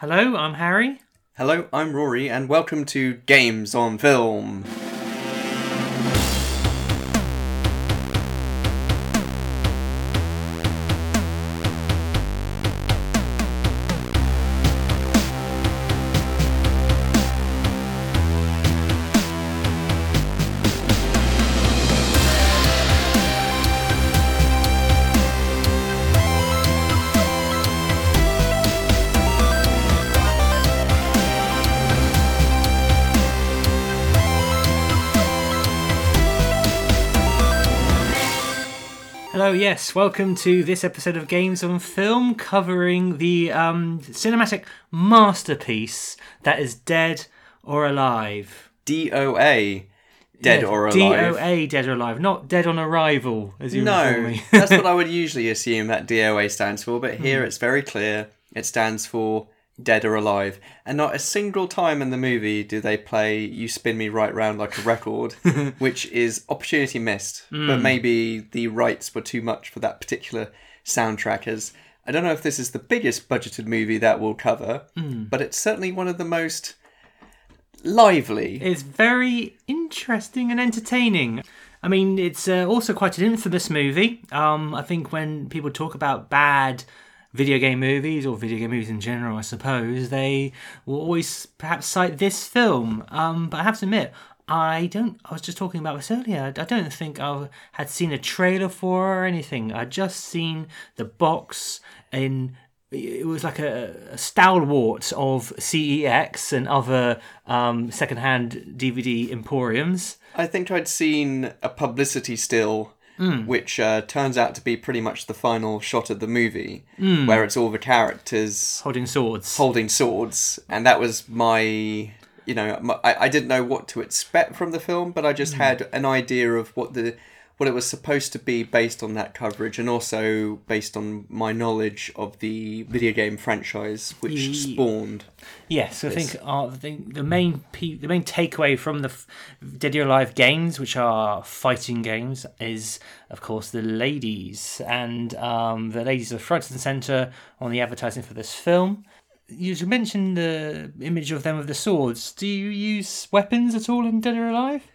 Hello, I'm Harry. Hello, I'm Rory, and welcome to Games on Film. Yes, welcome to this episode of Games on Film covering the um, cinematic masterpiece that is Dead or Alive. DOA, Dead Yeah, or Alive. DOA, Dead or Alive, not Dead on Arrival, as you No, that's what I would usually assume that DOA stands for, but here it's very clear it stands for Dead or Alive. And not a single time in the movie do they play You Spin Me Right Round Like a Record, which is opportunity missed. Hmm. But maybe the rights were too much for that particular soundtrack. As I don't know if this is the biggest budgeted movie that we'll cover, Hmm. but it's certainly one of the most lively. It's very interesting and entertaining. I mean, it's uh, also quite an infamous movie. Um, I think when people talk about bad video game movies or video game movies in general, I suppose they will always perhaps cite this film. Um, but I have to admit, I don't. I was just talking about this earlier. I don't think I had seen a trailer for or anything. I'd just seen the box in it was like a, a stalwart of CEX and other um, secondhand DVD emporiums. I think I'd seen a publicity still, Hmm. which uh, turns out to be pretty much the final shot of the movie, Hmm. where it's all the characters holding swords. holding swords, and that was my, you know, my, I, I didn't know what to expect from the film, but I just Hmm. had an idea of what the what it was supposed to be based on that coverage, and also based on my knowledge of the video game franchise, which Ye- spawned. Yes, I think uh, the, the main pe- the main takeaway from the f- Dead or Alive games, which are fighting games, is of course the ladies, and um, the ladies are front and center on the advertising for this film. You mentioned the image of them with the swords. Do you use weapons at all in Dead or Alive?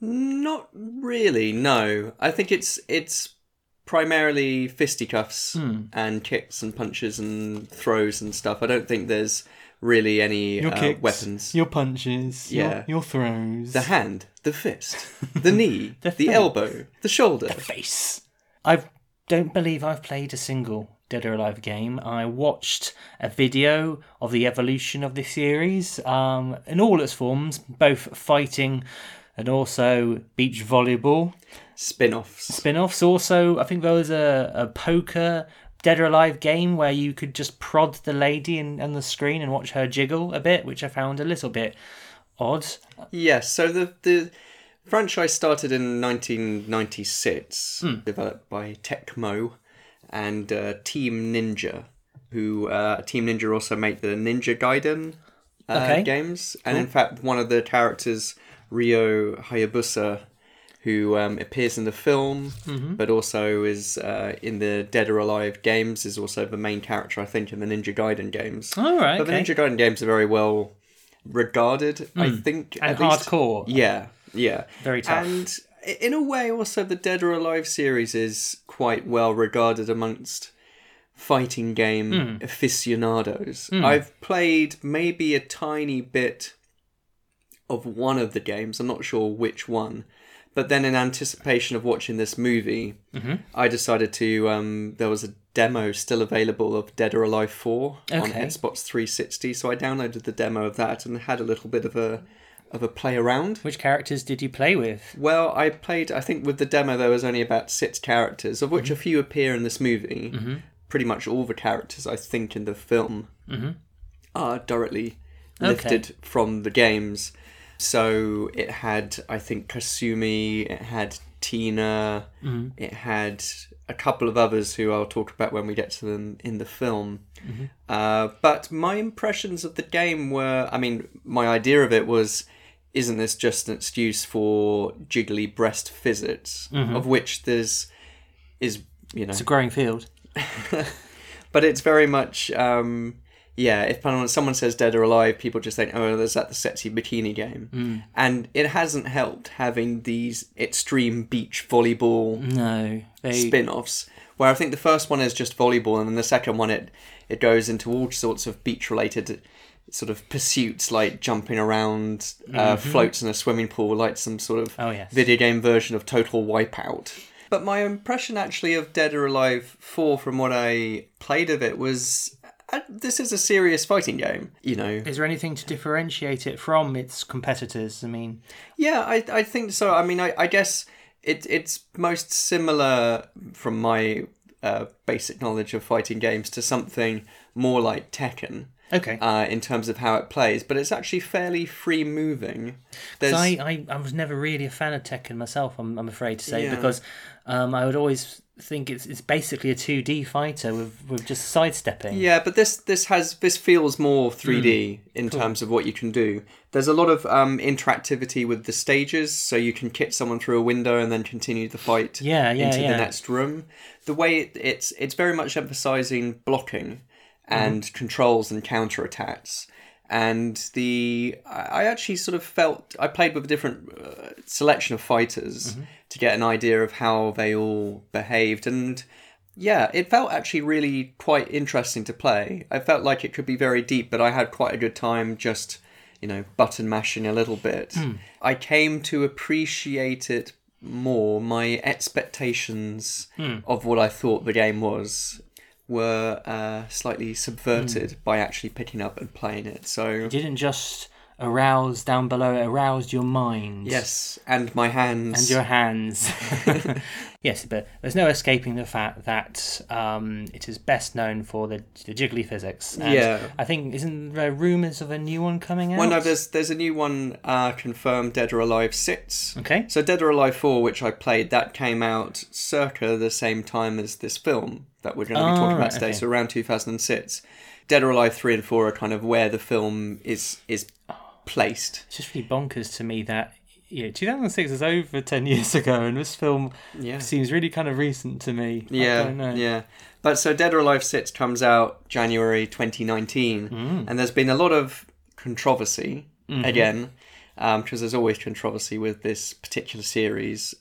Not really. No, I think it's it's primarily fisticuffs Hmm. and kicks and punches and throws and stuff. I don't think there's really any uh, weapons. your punches, Yeah. your throws, The hand, the fist, the knee, the, face. elbow, the shoulder. The face. I don't believe I've played a single Dead or Alive game. I watched a video of the evolution of the series um, in all its forms, both fighting and also beach volleyball Spin-offs. spin-offs. Also, I think there was a, a poker Dead or Alive game where you could just prod the lady in, on the screen and watch her jiggle a bit, which I found a little bit odd. Yes. So the the franchise started in 1996, Hmm. developed by Tecmo and uh, Team Ninja, who uh, Team Ninja also made the Ninja Gaiden uh, Okay. games, and in fact, one of the characters, Ryo Hayabusa. Who um, appears in the film, Mm-hmm. but also is uh, in the Dead or Alive games? Is also the main character, I think, in the Ninja Gaiden games. All right, But the. Ninja Gaiden games are very well regarded, I think. Hmm. And at least. hardcore. Yeah, yeah. Very tough. And in a way, also, the Dead or Alive series is quite well regarded amongst fighting game Hmm. aficionados. I've played maybe a tiny bit of one of the games, I'm not sure which one. But then, in anticipation of watching this movie, Mm-hmm. I decided to. Um, there was a demo still available of Dead or Alive 4 on Okay. Xbox 360, so I downloaded the demo of that and had a little bit of a of a play around. Which characters did you play with? Well, I played. I think with the demo there was only about six characters, of which a few appear in this movie. Pretty much all the characters I think in the film are directly lifted from the games. So it had, I think, Kasumi. It had Tina. It had a couple of others who I'll talk about when we get to them in the film. Uh, but my impressions of the game were, I mean, my idea of it was, isn't this just an excuse for jiggly breast physics, of which there's is you know It's a growing field. but it's very much um, yeah, if someone- says Dead or Alive, people just think, oh, there's that the sexy bikini game. Mm. And it hasn't helped having these extreme beach volleyball No, they. spin offs, where I think the first one is just volleyball, and then the second one, it, it goes into all sorts of beach related sort of pursuits like jumping around uh, floats in a swimming pool, like some sort of Mm-hmm. Oh, yes. video game version of Total Wipeout. But my impression actually of Dead or Alive 4 from what I played of it was this is a serious fighting game, you know. Is there anything to differentiate it from its competitors? I mean, Yeah, I, I think so. I mean, I, I guess it, it's most similar from my uh, basic knowledge of fighting games to something more like Tekken. okay. Uh, in terms of how it plays, but it's actually fairly free moving. There's, I, I, I was never really a fan of Tekken myself. I'm, I'm afraid to say Yeah. because um, I would always think it's it's basically a 2D fighter with with just sidestepping. Yeah, but this this has this feels more 3D in terms of what you can do. There's a lot of um, interactivity with the stages, so you can kick someone through a window and then continue the fight Yeah, yeah, into yeah. the next room. The way it, it's it's very much emphasizing blocking and controls and counter attacks. And the I actually sort of felt I played with a different uh, selection of fighters to get an idea of how they all behaved and yeah, it felt actually really quite interesting to play. I felt like it could be very deep, but I had quite a good time just, you know, button mashing a little bit. Hmm. I came to appreciate it more. My expectations hmm. of what I thought the game was were uh, slightly subverted hmm. by actually picking up and playing it. So, It didn't just arouse down below; it aroused your mind. yes, and my hands. and your hands. yes, but there's no escaping the fact that um, it is best known for the, the jiggly physics. And Yeah. I think isn't there rumours of a new one coming out? well, no, there's there's a new one uh, confirmed, Dead or Alive Six. Okay. So Dead or Alive 4, which I played, that came out circa the same time as this film that we're going to be talking right, about today, okay. so around 2006. Dead or Alive 3 and 4 are kind of where the film is is placed. It's just really bonkers to me that yeah, 2006 is over 10 years ago, and this film Yeah. seems really kind of recent to me. I Yeah, don't know. yeah. But so Dead or Alive 6 comes out January 2019, Mm. and there's been a lot of controversy Mm-hmm. again, because there's always controversy with this particular series.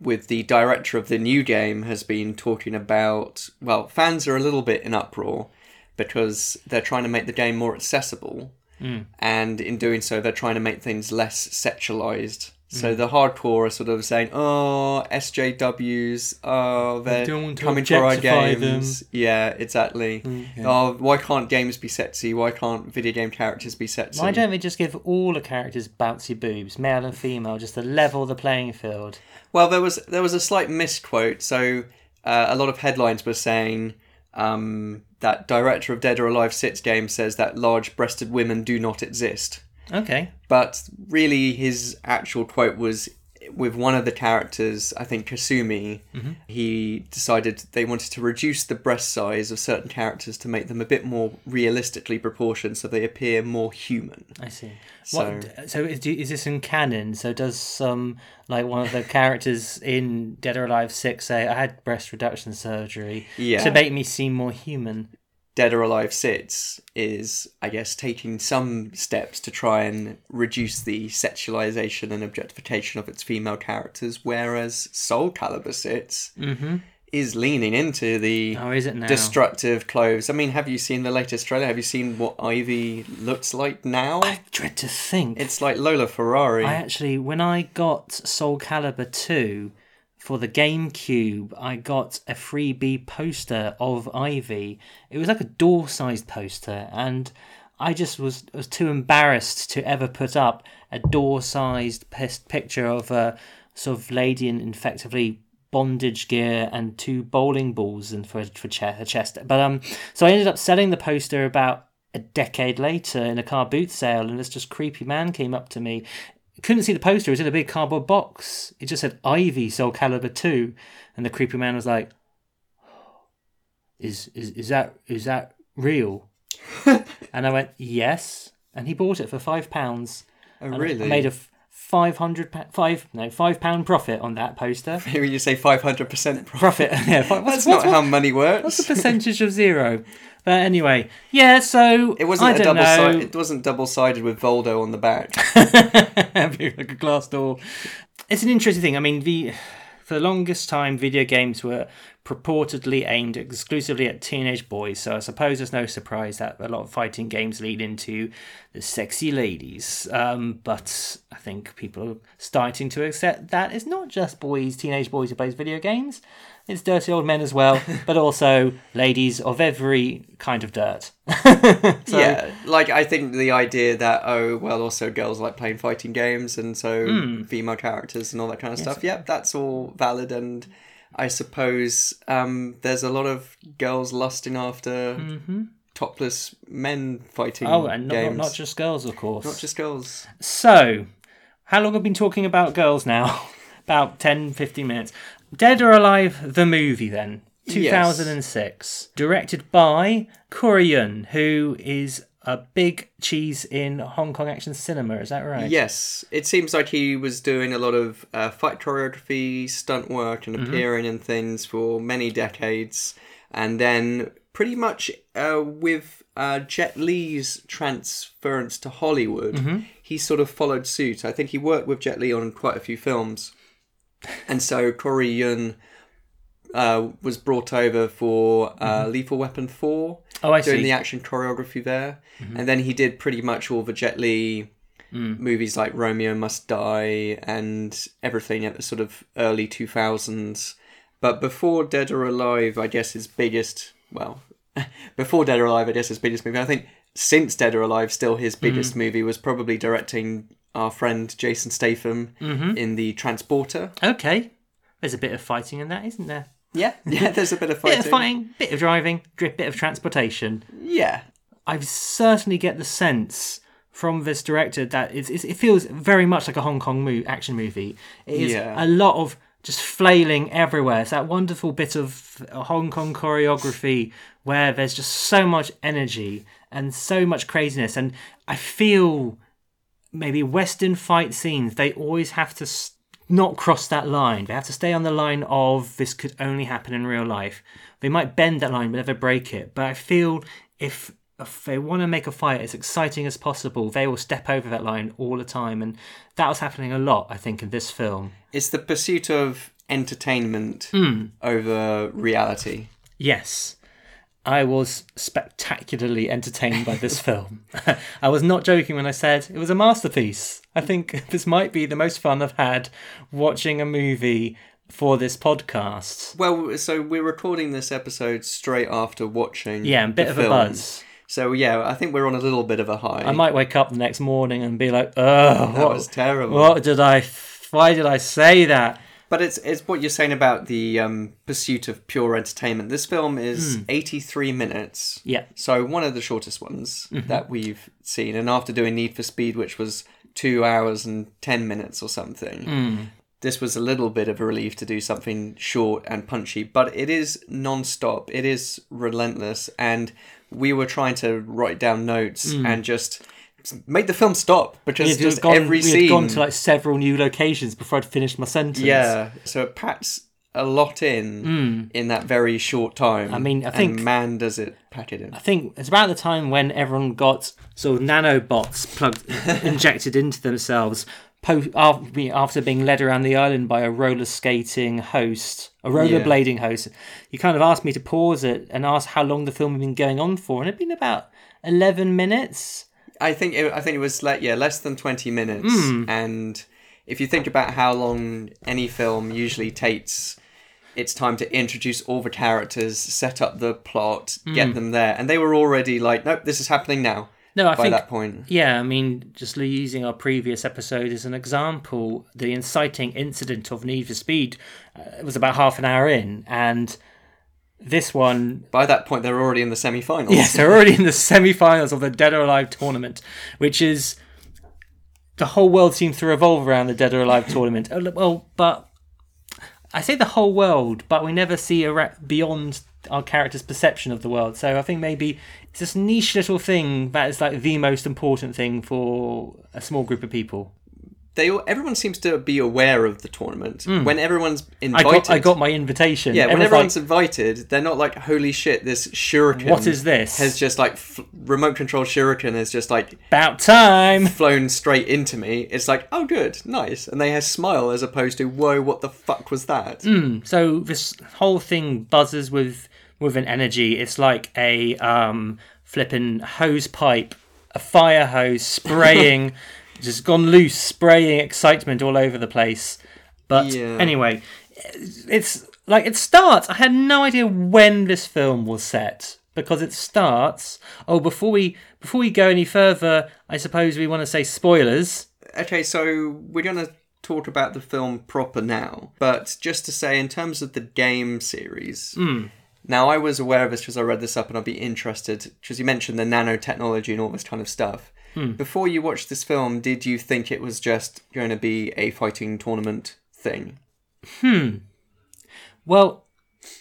With the director of the new game has been talking about, well, fans are a little bit in uproar because they're trying to make the game more accessible, Mm. and in doing so, they're trying to make things less sexualized. Mm. So the hardcore are sort of saying, "Oh, SJWs, oh, they're don't coming to our games." Yeah, exactly. yeah. Oh, why can't games be sexy? Why can't video game characters be sexy? Why don't they just give all the characters bouncy boobs, male and female, just to level the playing field? Well, there was there was a slight misquote. So uh, a lot of headlines were saying um, that director of Dead or Alive Six game says that large-breasted women do not exist. Okay. But really, his actual quote was with one of the characters, I think Kasumi, he decided they wanted to reduce the breast size of certain characters to make them a bit more realistically proportioned so they appear more human. I see. So- What, so is, is this in canon? So does um like one of the characters in Dead or Alive Six say, "I had breast reduction surgery Yeah. to make me seem more human"? Dead or Alive Six is, I guess, taking some steps to try and reduce the sexualization and objectification of its female characters, whereas Soul Calibur Six Mm-hmm. is leaning into the How is it now? destructive clothes. I mean, have you seen the latest trailer? Have you seen what Ivy looks like now? I dread to think. It's like Lolo Ferrari. I actually, when I got Soul Calibur 2 for the GameCube, I got a freebie poster of Ivy. It was like a door sized poster, and I just was, was too embarrassed to ever put up a door sized picture of a sort of lady in effectively bondage gear and two bowling balls and for for her chest. But um, so I ended up selling the poster about a decade later in a car boot sale, and this just creepy man came up to me. Couldn't see the poster; it was in a big cardboard box. It just said Ivy Soul Calibur Two, and the creepy man was like, "Is is is that is that real?" and I went, "Yes." And he bought it for five pounds. oh, really? I made a f- five hundred five no five pound profit on that poster. Maybe you say 500% profit. Profit. yeah. fi- What's, That's not how money works. what's the percentage of zero? But anyway, yeah. So It wasn't I a double sided. It wasn't double sided with Voldo on the back. Like a glass door. It's an interesting thing. I mean, the for the longest time, video games were purportedly aimed exclusively at teenage boys. So I suppose there's no surprise that a lot of fighting games lead into the sexy ladies. Um, but I think people are starting to accept that it's not just boys, teenage boys who plays video games. It's dirty old men as well, but also ladies of every kind of dirt. So- yeah, like I think the idea that oh well, also girls like playing fighting games, and so Hmm. female characters and all that kind of stuff. Yep, that's all valid, and I suppose um, there's a lot of girls lusting after topless men fighting Mm-hmm. Oh, and not, not, just girls, of course. Not just girls. So, how long have we been talking about girls now? about 10, 15 minutes. Dead or Alive, the movie then. 2006. Directed by Corey Yuen, who is a big cheese in Hong Kong action cinema, is that right? Yes, it seems like he was doing a lot of uh, fight choreography, stunt work, and appearing in things for many decades. And then, pretty much uh, with uh, Jet Li's transference to Hollywood, he sort of followed suit. I think he worked with Jet Li on quite a few films. And so Corey Yuen uh, was brought over for uh, mm-hmm. Lethal Weapon 4 Oh, I doing see. the action choreography there, mm-hmm. and then he did pretty much all the Jet Li mm. movies like Romeo Must Die and everything at the sort of early two thousands. But before Dead or Alive, I guess his biggest well, before Dead or Alive, I guess his biggest movie. I think since Dead or Alive, still his mm-hmm. biggest movie was probably directing our friend Jason Statham in the Transporter. Okay. There's a bit of fighting in that, isn't there? Yeah, yeah. There's a bit of Bit fighting. of fighting, bit of driving, drip, bit of transportation. Yeah, I certainly get the sense from this director that it's, it's, it feels very much like a Hong Kong mo- action movie. It is Yeah. a lot of just flailing everywhere. It's that wonderful bit of Hong Kong choreography where there's just so much energy and so much craziness. And I feel maybe Western fight scenes, they always have to s- not cross that line. They have to stay on the line of this could only happen in real life. They might bend that line but never break it. But I feel if if they want to make a fight as exciting as possible, they will step over that line all the time. And that was happening a lot, I think, in this film. it's the pursuit of entertainment Hmm. over reality. Yes. I was spectacularly entertained by this film. I was not joking when I said it was a masterpiece. I think this might be the most fun I've had watching a movie for this podcast. Well, so we're recording this episode straight after watching. Yeah, a bit of a buzz. So yeah, I think we're on a little bit of a high. I might wake up the next morning and be like, "Oh, that what was terrible. What did I? Why did I say that?" But it's it's what you're saying about the um, pursuit of pure entertainment. This film is 83 minutes. Yeah, Mm-hmm. So one of the shortest ones that we've seen. And after doing Need for Speed, which was two hours and 10 minutes or something, Mm. this was a little bit of a relief to do something short and punchy. But it is non-stop. It is relentless. And we were trying to write down notes and just make the film stop because We'd just gone, every we had scene. gone to like several new locations before I'd finished my sentence. Yeah, so it packs a lot in hmm. in that very short time. I mean, I and think- man does it pack it in. I think it's about the time when everyone got sort of nanobots plugged, injected into themselves after, after being led around the island by a roller skating host, a rollerblading host. You kind of asked me to pause it and ask how long the film had been going on for, and it'd been about 11 minutes. I think it, I think it was like yeah less than twenty minutes, Hmm. and if you think about how long any film usually takes. It's time to introduce all the characters, set up the plot, Hmm. get them there, and they were already like, "Nope, this is happening now." No, I by think that point, Yeah, I mean, just using our previous episode as an example, the inciting incident of Need for Speed uh, was about half an hour in, and this one, by that point, they're already in the semi-finals. yes, they're already in the semi-finals of the Dead or Alive tournament, which is the whole world seems to revolve around the Dead or Alive tournament. Oh, look, Well, but I say the whole world, but we never see a ra- beyond our character's perception of the world. So I think maybe it's this niche little thing that is like the most important thing for a small group of people. They all, everyone seems to be aware of the tournament when everyone's Hmm. I invited. got I got my invitation. yeah, when Everyone's everyone's like, invited, they're not like, "Holy shit, this shuriken!" What is this? Has just like f- remote control shuriken has just like about time. flown straight into me. It's like, "Oh, good, nice," and they have smile as opposed to, "Whoa, what the fuck was that?" Mm. So this whole thing buzzes with with an energy. It's like a um, flipping hose pipe, a fire hose spraying, just gone loose, spraying excitement all over the place. But Yeah. anyway, it's like it starts. I had no idea when this film was set because it starts. Oh, before we before we go any further, I suppose we want to say spoilers. Okay, so we're gonna talk about the film proper now, but just to say, in terms of the game series, hmm. now I was aware of this because I read this up, and I'd be interested because you mentioned the nanotechnology and all this kind of stuff. Before you watched this film, did you think it was just going to be a fighting tournament thing? Hmm. Well,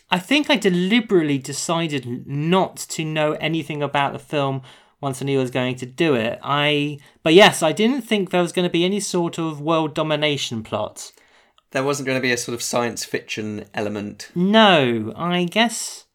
I think I deliberately decided not to know anything about the film once I knew I was going to do it. I, but yes, I didn't think there was going to be any sort of world domination plot. There wasn't going to be a sort of science fiction element. No, I guess,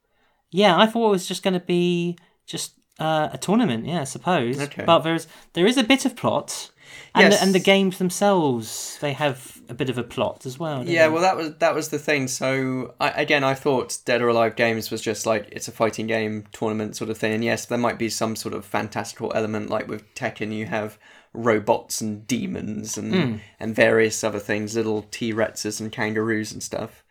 yeah, I thought it was just going to be just uh, a tournament. Yeah, I suppose. Okay. But there's there is a bit of plot. And, Yes. the, and the games themselves, they have a bit of a plot as well. Yeah, they? well, that was that was the thing. So I, again, I thought Dead or Alive Games was just like it's a fighting game tournament sort of thing. And yes, there might be some sort of fantastical element, like with Tekken, you have robots and demons and and various other things, little T Rexes and kangaroos and stuff.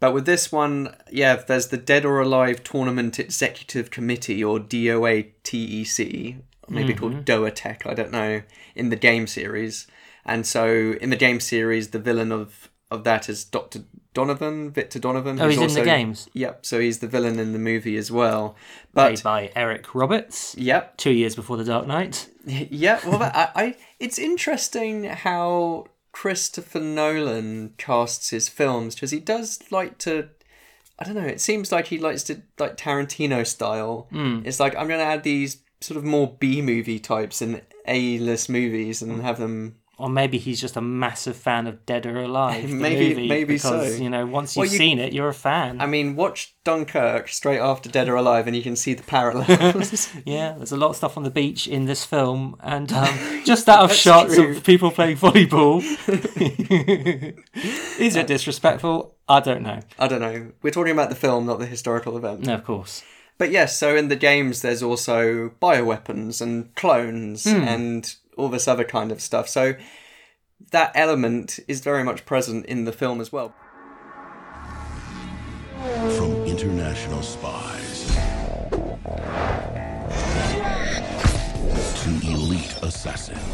But with this one, yeah, there's the Dead or Alive Tournament Executive Committee or DOA TEC, maybe mm-hmm. called DOA Tech, I don't know, in the game series. And so in the game series, the villain of, of that is Dr. Donovan, Victor Donovan. Oh, who's he's in the games? Yep, so he's the villain in the movie as well. Played by Eric Roberts, yep, two years before The Dark Knight. yeah, well, that, I, I, it's interesting how Christopher Nolan casts his films because he does like to. I don't know. It seems like he likes to like Tarantino style. Hmm. It's like I'm going to add these sort of more B movie types in A list movies and have them. Or maybe he's just a massive fan of Dead or Alive. Maybe- movie, maybe because, so. You know, once you've you- seen it, you're a fan. I mean, watch Dunkirk straight after Dead or Alive, and you can see the parallels. yeah, there's a lot of stuff on the beach in this film, and um, just out of shots true. of people playing volleyball. Is it disrespectful? I don't know. I don't know. We're talking about the film, not the historical event. No, of course. But yes, so in the games, there's also bioweapons and clones and all this other kind of stuff. So that element is very much present in the film as well. From international spies to elite assassins.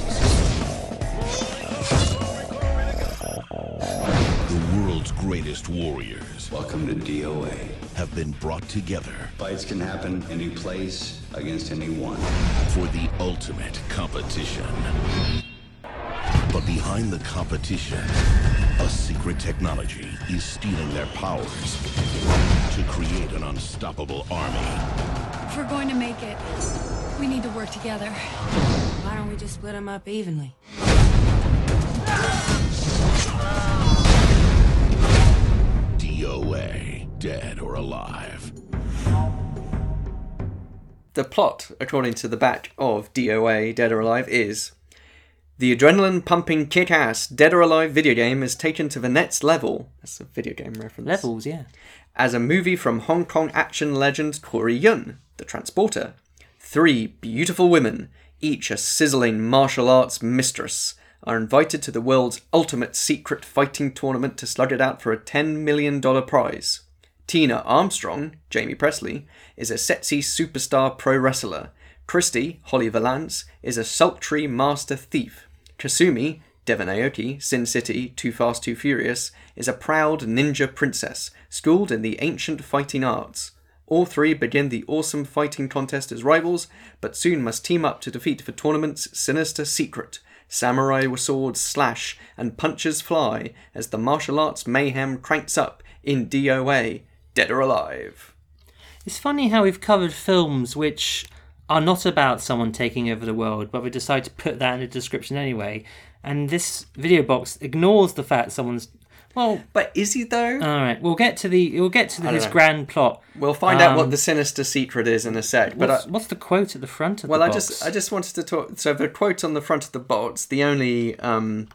The world's greatest warriors Welcome to DOA. have been brought together Fights can happen any place against anyone. for the ultimate competition. But behind the competition, a secret technology is stealing their powers to create an unstoppable army. If we're going to make it, we need to work together. Why don't we just split them up evenly? DOA, dead or alive. The plot, according to the back of DOA Dead or Alive, is the adrenaline pumping kick ass Dead or Alive video game is taken to the next level. That's a video game reference. Levels, yeah. as a movie from Hong Kong action legend Corey Yuen, The Transporter. Three beautiful women, each a sizzling martial arts mistress, are invited to the world's ultimate secret fighting tournament to slug it out for a $10 million prize. Tina Armstrong, Jaime Pressly, is a sexy superstar pro wrestler. Christy, Holly Valance, is a sultry master thief. Kasumi, Devon Aoki, Sin City, Too Fast, Too Furious, is a proud ninja princess, schooled in the ancient fighting arts. All three begin the awesome fighting contest as rivals, but soon must team up to defeat the tournament's sinister secret. Samurai swords slash and punches fly as the martial arts mayhem cranks up in DOA, Dead or Alive. It's funny how we've covered films which are not about someone taking over the world, but we decide to put that in the description anyway. And this video box ignores the fact someone's. Well, But is he though? all right, we'll get to the we'll get to the, his know. grand plot. we'll find out um, what the sinister secret is in a sec. But What's, I, what's the quote at the front of well, the I just I just wanted to talk. So the quote on the front of the box, the only um,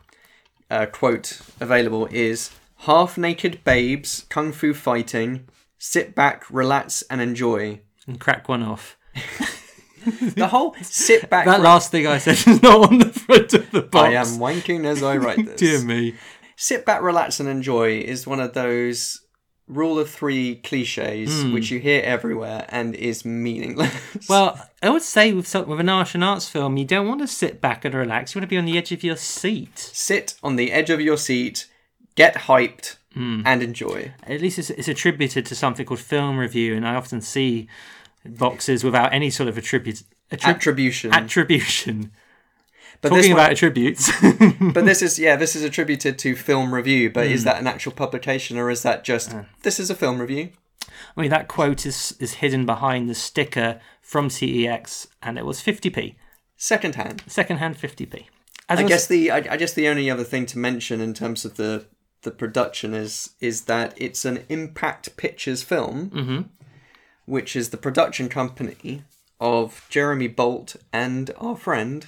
uh, quote available is "Half-naked babes, kung fu fighting. Sit back, relax, and enjoy." and crack one off. The whole sit back. That last thing I said is not on the front of the box. I am wanking as I write this. Dear me. Sit back, relax, and enjoy is one of those rule of three cliches Hmm. which you hear everywhere and is meaningless. Well, I would say with with an martial arts film, you don't want to sit back and relax. You want to be on the edge of your seat. sit on the edge of your seat, get hyped, Hmm. and enjoy. At least it's, it's attributed to something called film review, and I often see boxes without any sort of attribute attrib- Attribution. attribution. But Talking this one- about attributes. but this is yeah, this is attributed to film review. But Hmm. is that an actual publication or is that just Uh. this is a film review? I mean, that quote is is hidden behind the sticker from CEX, and it was 50p, Second hand. secondhand 50p. As I was- guess the I, I guess the only other thing to mention in terms of the the production is is that it's an Impact Pictures film, Mm-hmm. which is the production company of Jeremy Bolt and our friend.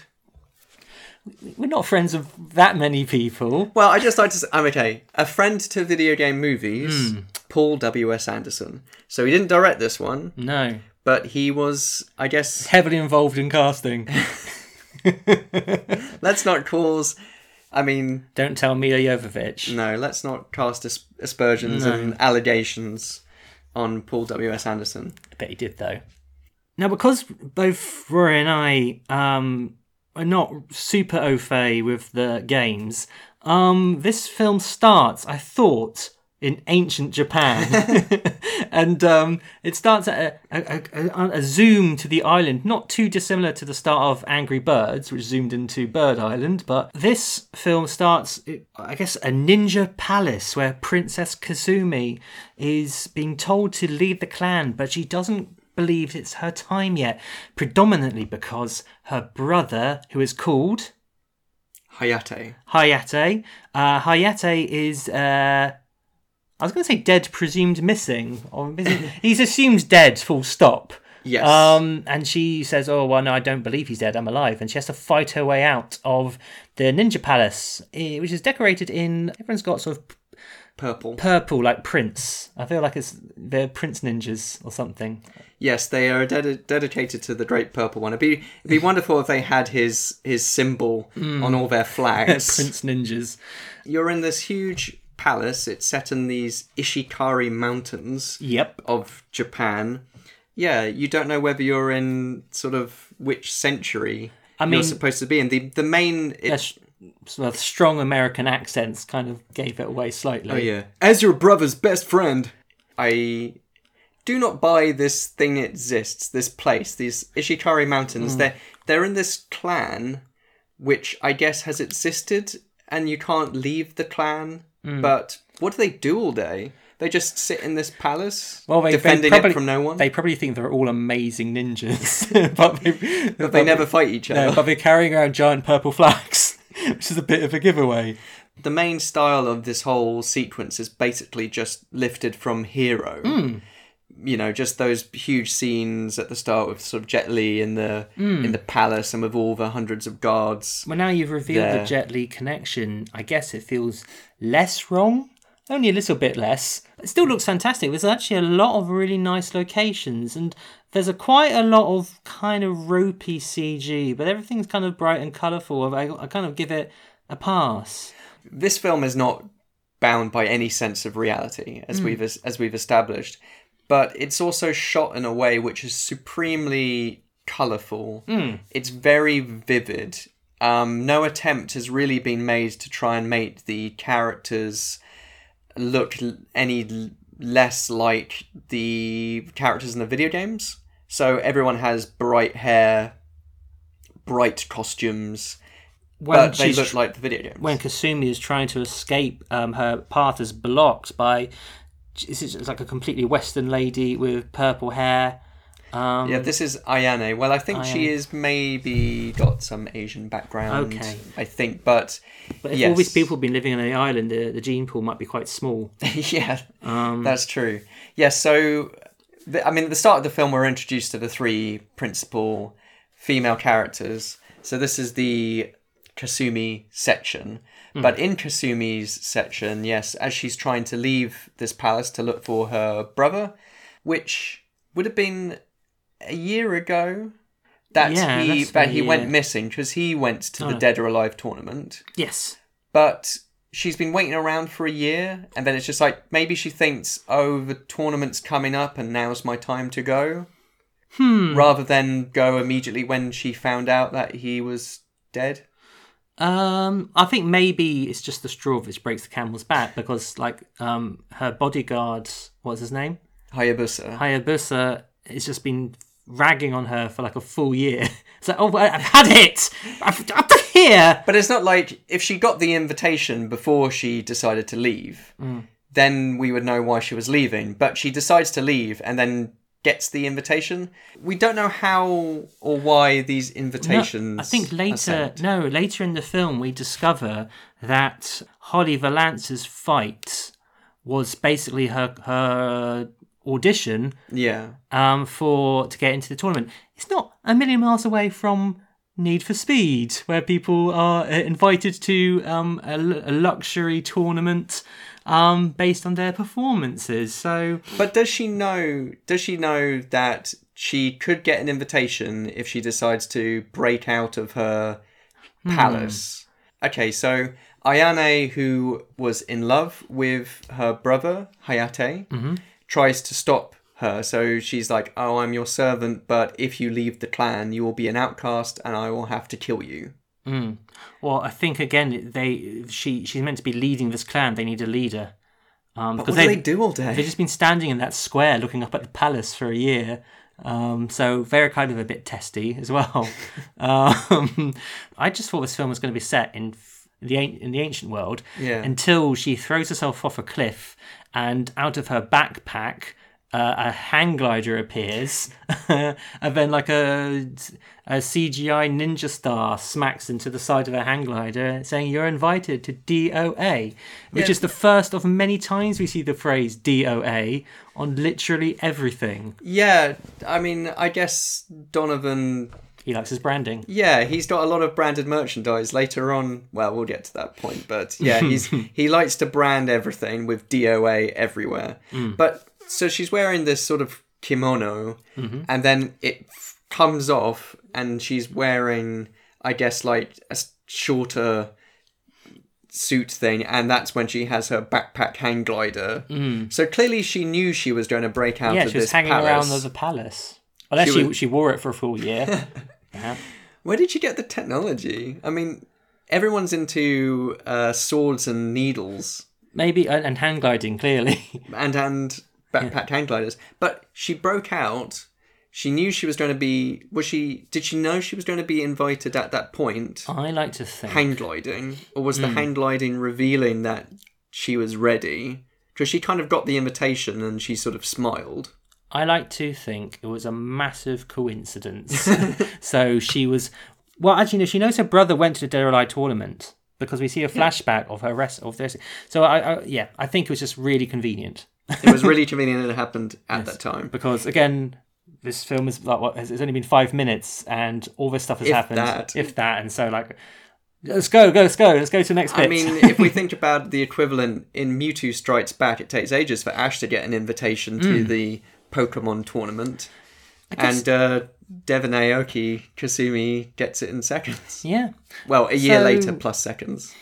We're not friends of that many people. Well, I just like to say, I'm okay. A friend to video game movies, Hmm. Paul W S Anderson. So he didn't direct this one, No, but he was, I guess, heavily involved in casting. let's not cause. I mean, Don't tell Milla Jovovich. no, let's not cast as- aspersions and allegations on Paul W S Anderson. I bet he did though. Now, because both Rory and I um, not super au fait with the games, um, this film starts. I thought in ancient Japan, and um, it starts at a, a, a, a zoom to the island, not too dissimilar to the start of Angry Birds, which zoomed into Bird Island. But this film starts, I guess, a ninja palace where Princess Kasumi is being told to lead the clan, but she doesn't believe it's her time yet, predominantly because her brother, who is called Hayate. Hayate. Uh, Hayate is, uh, I was going to say dead, presumed missing. Or missing. he's assumed dead, full stop. Yes. Um, and she says, "Oh well, no, I don't believe he's dead. I'm alive." And she has to fight her way out of the Ninja Palace, eh, which is decorated in. Everyone's got sort of Purple. purple, like Prince. I feel like it's they're Prince ninjas or something. Yes, they are ded- dedicated to the great purple one. It'd be it'd be wonderful if they had his his symbol hmm. on all their flags. Prince ninjas. You're in this huge palace. It's set in these Ishikari mountains Yep. of Japan. Yeah, you don't know whether you're in sort of which century I mean- you're supposed to be in. The the main it. Sort of strong American accents kind of gave it away slightly. Oh yeah. As your brother's best friend, I do not buy this thing exists. This place, these Ishikari Mountains. Hmm. They're they're in this clan, which I guess has existed, and you can't leave the clan. Hmm. But what do they do all day? They just sit in this palace, Well, they, defending they probably, it from no one. They probably think they're all amazing ninjas, but they, but they never fight each other. No, but they're carrying around giant purple flags, which is a bit of a giveaway. the main style of this whole sequence is basically just lifted from Hero. Hmm. You know, just those huge scenes at the start with sort of Jet Li in the Hmm. in the palace and with all the hundreds of guards. Well, now you've revealed There. the Jet Li connection. I guess it feels less wrong, only a little bit less. It still looks fantastic. There's actually a lot of really nice locations, and there's a quite a lot of kind of ropey CG, but everything's kind of bright and colourful. I, I kind of give it a pass. This film is not bound by any sense of reality, as we've as, as we've established, but it's also shot in a way which is supremely colourful. It's very vivid. Um, no attempt has really been made to try and make the characters look any less like the characters in the video games. So everyone has bright hair, bright costumes, When but they look like the video games. when Kasumi is trying to escape, um, her path is blocked by. It's it's like a completely Western lady with purple hair. Um, Yeah, this is Ayane. Well, I think she is maybe got some Asian background. Okay. I think, but, but if yes. all these people have been living on the island, the, the gene pool might be quite small. yeah, Um, that's true. Yeah, so the, I mean, at the start of the film, we're introduced to the three principal female characters. So this is the Kasumi section. Hmm. But in Kasumi's section, yes, as she's trying to leave this palace to look for her brother, which would have been a year ago that Yeah, he that he went missing because he went to the Oh. Dead or Alive tournament yes. but she's been waiting around for a year and then it's just like maybe she thinks oh the tournament's coming up and now's my time to go Hmm. rather than go immediately when she found out that he was dead Um, I think maybe it's just the straw which breaks the camel's back because, like, um, her bodyguard, what's his name? hayabusa Hayabusa has just been ragging on her for like a full year. It's like, oh, I've had it. I've, up to here. but it's not like if she got the invitation before she decided to leave Mm. then we would know why she was leaving but she decides to leave and then gets the invitation we don't know how or why these invitations No, I think later, no, later in the film, we discover that Holly Valance's fight was basically her her audition yeah um, for to get into the tournament. It's not a million miles away from Need for Speed, where people are uh, invited to um, a, a luxury tournament um, based on their performances. So But does she know? Does she know that she could get an invitation if she decides to break out of her palace? Okay, so Ayane, who was in love with her brother Hayate, tries to stop her. So she's like, "Oh, I'm your servant, but if you leave the clan, you will be an outcast, and I will have to kill you." Well, I think again they she she's meant to be leading this clan. They need a leader. Um, What because do they do all day? They've just been standing in that square looking up at the palace for a year. Um, so they're kind of a bit testy as well. um, I just thought this film was going to be set in the in the ancient world Yeah. until she throws herself off a cliff and out of her backpack uh, a hang glider appears and then like a, a CGI ninja star smacks into the side of a hang glider saying you're invited to DOA which Yeah. is the first of many times we see the phrase DOA on literally everything Yeah, I mean, I guess Donovan he likes his branding Yeah, he's got a lot of branded merchandise later on. Well, we'll get to that point, but yeah, he's he likes to brand everything with DOA everywhere. Mm. But so she's wearing this sort of kimono, mm-hmm. and then it f- comes off, and she's wearing, I guess, like a shorter suit thing, and that's when she has her backpack hang glider. Mm. So clearly, she knew she was going to break out yeah of she was hanging palace. around the palace unless She she, was- she wore it for a full year Where did you get the technology? I mean, everyone's into uh, swords and needles maybe and, and hang gliding clearly and and backpack hang gliders, but she broke out. She knew she was going to be. Was she? Did she know she was going to be invited at that point? I like to think Hang gliding, or was Hmm. the hang gliding revealing that she was ready? Because she kind of got the invitation and she sort of smiled. I like to think it was a massive coincidence. so she was, well, actually, no, she knows her brother went to the Alive tournament because we see a flashback of her rest of this. So I, I, yeah, I think it was just really convenient It was really convenient that it happened at that time. because again, this film is like what has it's only been five minutes and all this stuff has If happened, that. if that, and so like, let's go, go, let's go, let's go to the next bit. I mean, if we think about the equivalent in Mewtwo Strikes Back, it takes ages for Ash to get an invitation to Hmm. the Pokemon tournament. And uh, Devon Aoki Kasumi gets it in seconds. yeah. Well, a year So- later, plus seconds.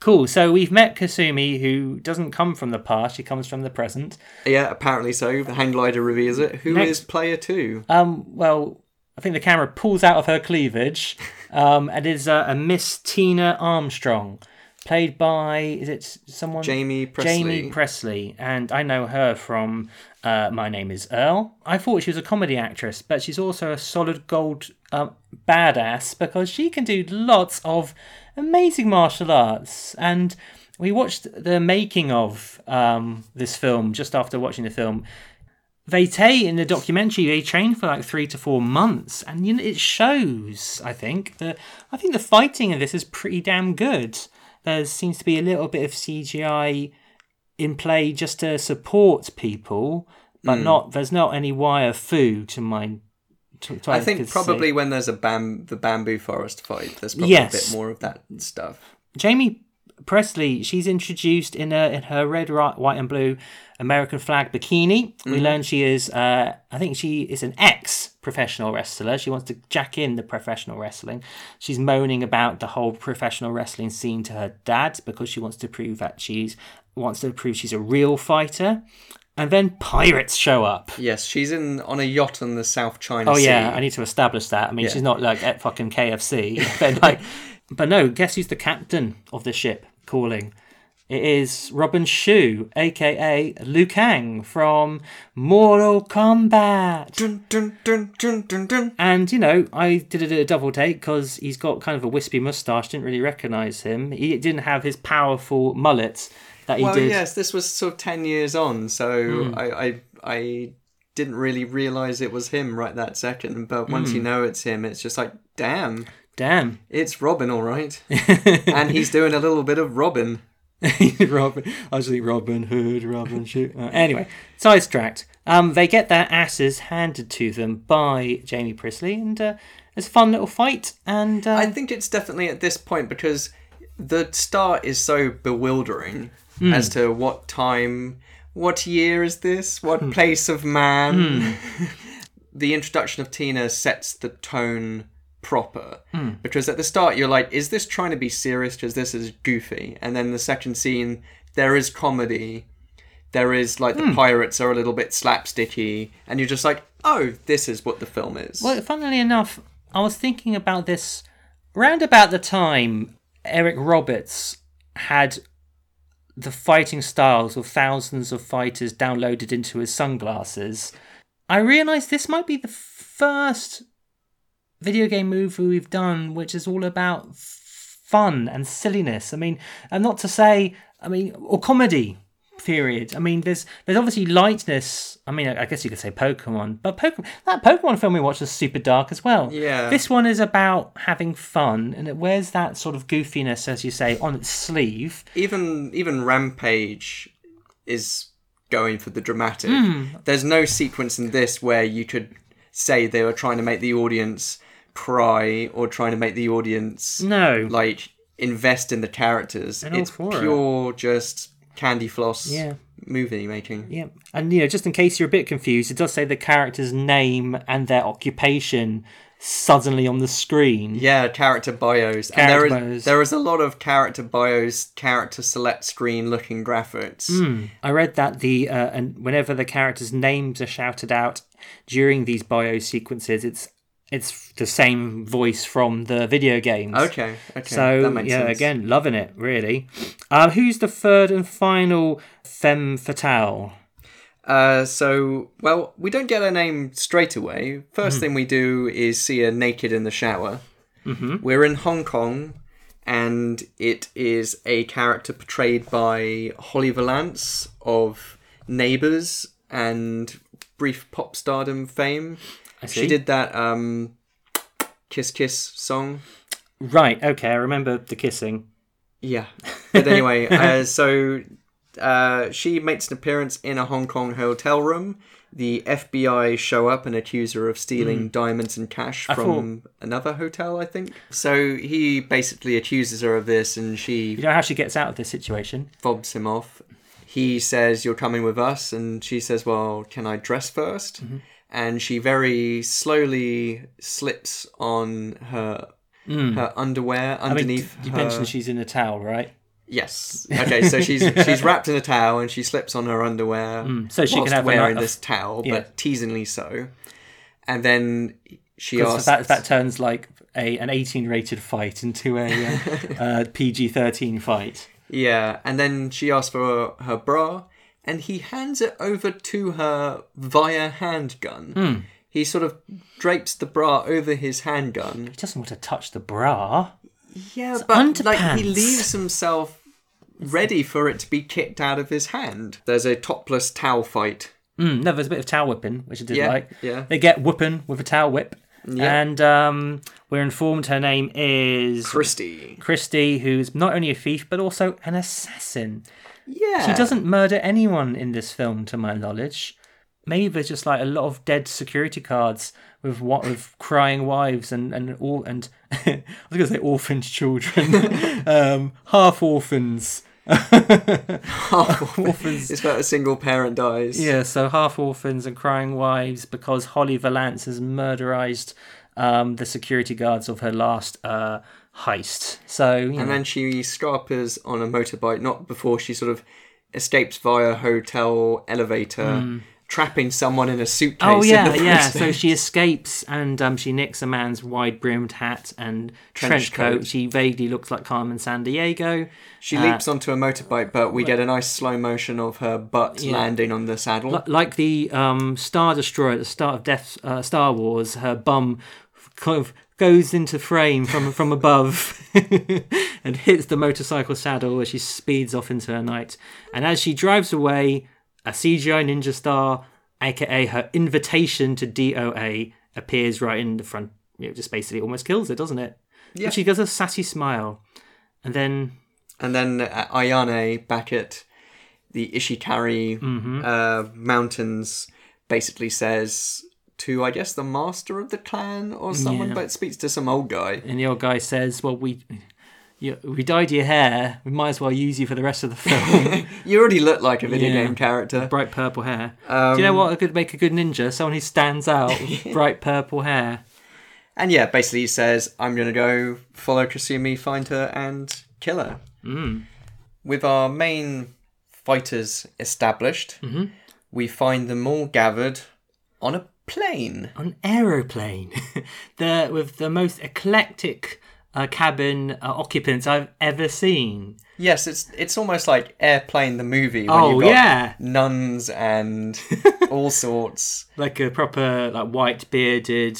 Cool. So we've met Kasumi, who doesn't come from the past; she comes from the present. Yeah, apparently so. The hang glider reveals it. Who is Next- player two? Um, well, I think the camera pulls out of her cleavage, um, and is uh, a Miss Tina Armstrong, played by is it someone Jaime Pressly. Jaime Pressly, and I know her from uh, My Name Is Earl. I thought she was a comedy actress, but she's also a solid gold um, badass because she can do lots of amazing martial arts. And we watched the making of um, this film just after watching the film. they say in the documentary they train for like three to four months, and you know it shows. I think the I think the fighting in this is pretty damn good. There seems to be a little bit of CGI in play just to support people, but not there's not any wire fu to my. To, to I think probably when there's a bam the bamboo forest fight, there's probably Yes. a bit more of that stuff. Jaime Pressly, she's introduced in her in her red, white, and blue American flag bikini. We learn she is, uh, I think she is an ex professional wrestler. She wants to jack in the professional wrestling. She's moaning about the whole professional wrestling scene to her dad because she wants to prove that she's wants to prove she's a real fighter. And then pirates show up. Yes, she's in on a yacht on the South China Oh Sea. yeah, I need to establish that. I mean, Yeah. she's not like at fucking KFC, but like, but no. Guess who's the captain of the ship? Calling. It is Robin Shou, aka Liu Kang from Mortal Kombat. Dun, dun, dun, dun, dun, dun. And you know, I did a double take because he's got kind of a wispy mustache. Didn't really recognize him. He didn't have his powerful mullet that he Well, did. yes, this was sort of ten years on, so Hmm. I, I I didn't really realize it was him right that second. But once Hmm. you know it's him, it's just like, damn, Damn. it's Robin, all right. and he's doing a little bit of Robin. Robin, I was like Robin Hood, Robin Shoot. Uh, anyway, sidetracked. Um, they get their asses handed to them by Jaime Pressly, and uh, it's a fun little fight. And uh, I think it's definitely at this point because the start is so bewildering Hmm. as to what time, what year is this, what Hmm. place of man. the introduction of Tina sets the tone proper Hmm. because at the start you're like, is this trying to be serious? Because this is goofy, and then the second scene there is comedy. There is like the pirates are a little bit slapsticky, and you're just like, oh, this is what the film is. well, funnily enough, I was thinking about this round about the time Eric Roberts had the fighting styles of thousands of fighters downloaded into his sunglasses. I realised this might be the first video game movie we've done which is all about fun and silliness. I mean, and not to say, I mean, or comedy. Period. I mean, there's there's obviously lightness. I mean, I guess you could say Pokemon, but Pokemon that Pokemon film we watched was super dark as well. Yeah. This one is about having fun, and it wears that sort of goofiness, as you say, on its sleeve. even even Rampage is going for the dramatic. Hmm. There's no sequence in this where you could say they were trying to make the audience cry or trying to make the audience No. like invest in the characters. And It's for it. pure just candy floss Yeah. movie making. Yeah, and you know, just in case you're a bit confused, it does say the character's name and their occupation suddenly on the screen. Yeah, character bios. Character and there is bios. there is a lot of character bios, character select screen looking graphics. Hmm. I read that the uh, and whenever the characters' names are shouted out during these bio sequences, it's it's the same voice from the video games. Okay, okay. So that makes yeah, sense. again, loving it really. Uh, who's the third and final femme fatale? Uh, so, well, we don't get her name straight away. First thing we do is see her naked in the shower. Mm-hmm. We're in Hong Kong, and it is a character portrayed by Holly Valance of Neighbours and brief pop stardom fame. She did that um, Kiss Kiss song. Right. Okay, I remember the kissing. Yeah. But anyway, uh, so uh, she makes an appearance in a Hong Kong hotel room. The FBI show up and accuse her of stealing diamonds and cash from another hotel, I think. So he basically accuses her of this and she You know how she gets out of this situation? fobs him off. He says, You're coming with us. And she says, Well, can I dress 1st And she very slowly slips on her. Her underwear underneath. I mean, you her... mentioned she's in a towel, right? Yes. Okay, so she's she's wrapped in a towel and she slips on her underwear. Mm, so she can have wearing of- this towel, Yeah. but teasingly so. And then she asks, that that turns like a an 18 rated fight into a uh, uh, PG 13 fight. yeah, and then she asks for her, her bra, and he hands it over to her via handgun. Hmm. He sort of drapes the bra over his handgun. He doesn't want to touch the bra. Yeah, but like he leaves himself ready for it to be kicked out of his hand. There's a topless towel fight Mm, no, there's a bit of towel whipping, which I did Yeah, like. yeah. They get whooping with a towel whip. Yeah. And um, we're informed her name is Christie. Christie, who's not only a thief but also an assassin. Yeah. She doesn't murder anyone in this film, to my knowledge. Maybe there's just like a lot of dead security cards with what with crying wives and and all and I was gonna say orphaned children, um, half orphans. Half orphans. It's about a single parent dies. Yeah, so half orphans and crying wives because Holly Valance has murderized um, the security guards of her last uh, heist. So you know, And then she scarpers on a motorbike, not before she sort of escapes via hotel elevator, trapping someone in a suitcase. Oh yeah, yeah. So she escapes and um, she nicks a man's wide-brimmed hat and trench, Trench coat. coat. She vaguely looks like Carmen Sandiego. She Uh, leaps onto a motorbike, but we get a nice slow motion of her butt Yeah. landing on the saddle. Li- like the um, Star Destroyer at the start of Death uh, Star Wars. Her bum kind of goes into frame from from above and hits the motorcycle saddle as she speeds off into her night. And as she drives away, a CGI ninja star, aka her invitation to DOA, appears right in the front. You know, just basically almost kills her, doesn't it? Yeah. But she does a sassy smile, and then And then uh, Ayane back at the Ishikari Mm-hmm. uh, mountains basically says to, I guess, the master of the clan or someone, Yeah. but speaks to some old guy. And the old guy says, "Well, we, you, we dyed your hair. We might as well use you for the rest of the film. You already look like a video Yeah. game character. bright purple hair. Um, Do you know what I could make a good ninja? Someone who stands out, with bright purple hair. And yeah, basically he says, I'm going to go follow Kasumi, find her, and kill her. Mm. With our main fighters established, Mm-hmm. we find them all gathered on a plane. An aeroplane, the with the most eclectic uh, cabin uh, occupants I've ever seen. Yes, it's it's almost like Airplane the movie. When Oh, you've got yeah. nuns and all sorts. Like a proper like white bearded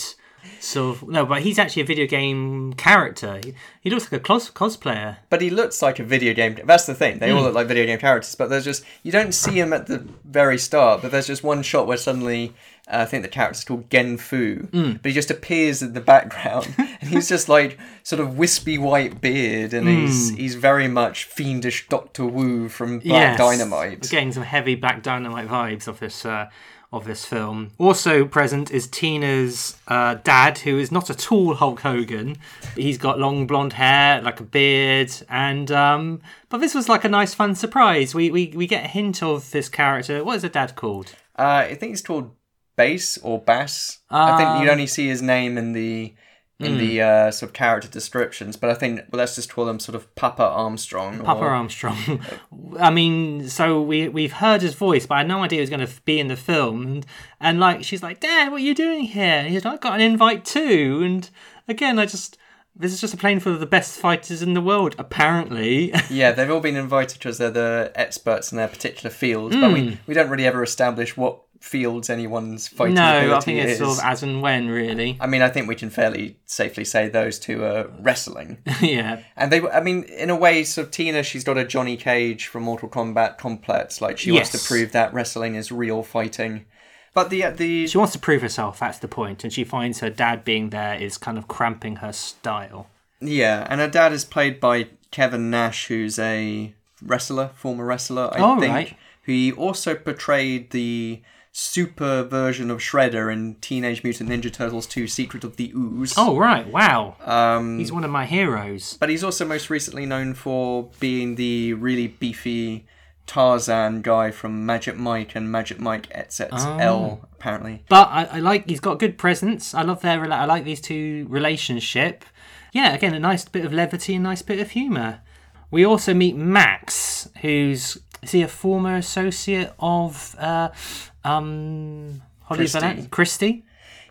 sort of no, but he's actually a video game character. He, he looks like a cos- cosplayer. But he looks like a video game. That's the thing. They Hmm. all look like video game characters, but there's just you don't see him at the very start. But there's just one shot where suddenly uh, I think the character's called Genfu, Hmm. but he just appears in the background, and he's just like sort of wispy white beard, and he's Hmm. he's very much fiendish Doctor Wu from Black Yes. Dynamite. We're getting some heavy Black Dynamite vibes of this uh, of this film. Also present is Tina's uh, dad, who is not at all Hulk Hogan. He's got long blonde hair, like a beard, and um, but this was like a nice, fun surprise. We we we get a hint of this character. What is the dad called? Uh, I think he's called Bass or Bass. I think Um, you'd only see his name in the in the Hmm. uh, sort of character descriptions, but I think well, let's just call him sort of Papa Armstrong. Papa or- Armstrong. I mean, so we we've heard his voice, but I had no idea he was going to be in the film. And, and like, she's like, "Dad, what are you doing here?" And he's like, "I got an invite too." And again, I just this is just a plane full of the best fighters in the world, apparently. Yeah, they've all been invited because they're the experts in their particular fields, but Hmm. we, we don't really ever establish what fields anyone's fighting no, I think it's is. sort of as and when, really. I mean, I think we can fairly safely say those two are wrestling. yeah, And they, I mean, in a way, sort of Tina, she's got a Johnny Cage from Mortal Kombat complex. Like she wants to prove that wrestling is real fighting. But the uh, the she wants to prove herself. That's the point, and she finds her dad being there is kind of cramping her style. yeah, and her dad is played by Kevin Nash, who's a wrestler, former wrestler, I Oh, think. right. He also portrayed the super version of Shredder in Teenage Mutant Ninja Turtles 2: Secret of the Ooze. Oh right, wow, Um, he's one of my heroes. but he's also most recently known for being the really beefy Tarzan guy from Magic Mike and Magic Mike XXL, apparently. But I, I like he's got good presence. I love their, I like these two relationship. Yeah, again a nice bit of levity, a nice bit of humour. We also meet Max, who's is he a former associate of uh, um Holly Christie. Christie?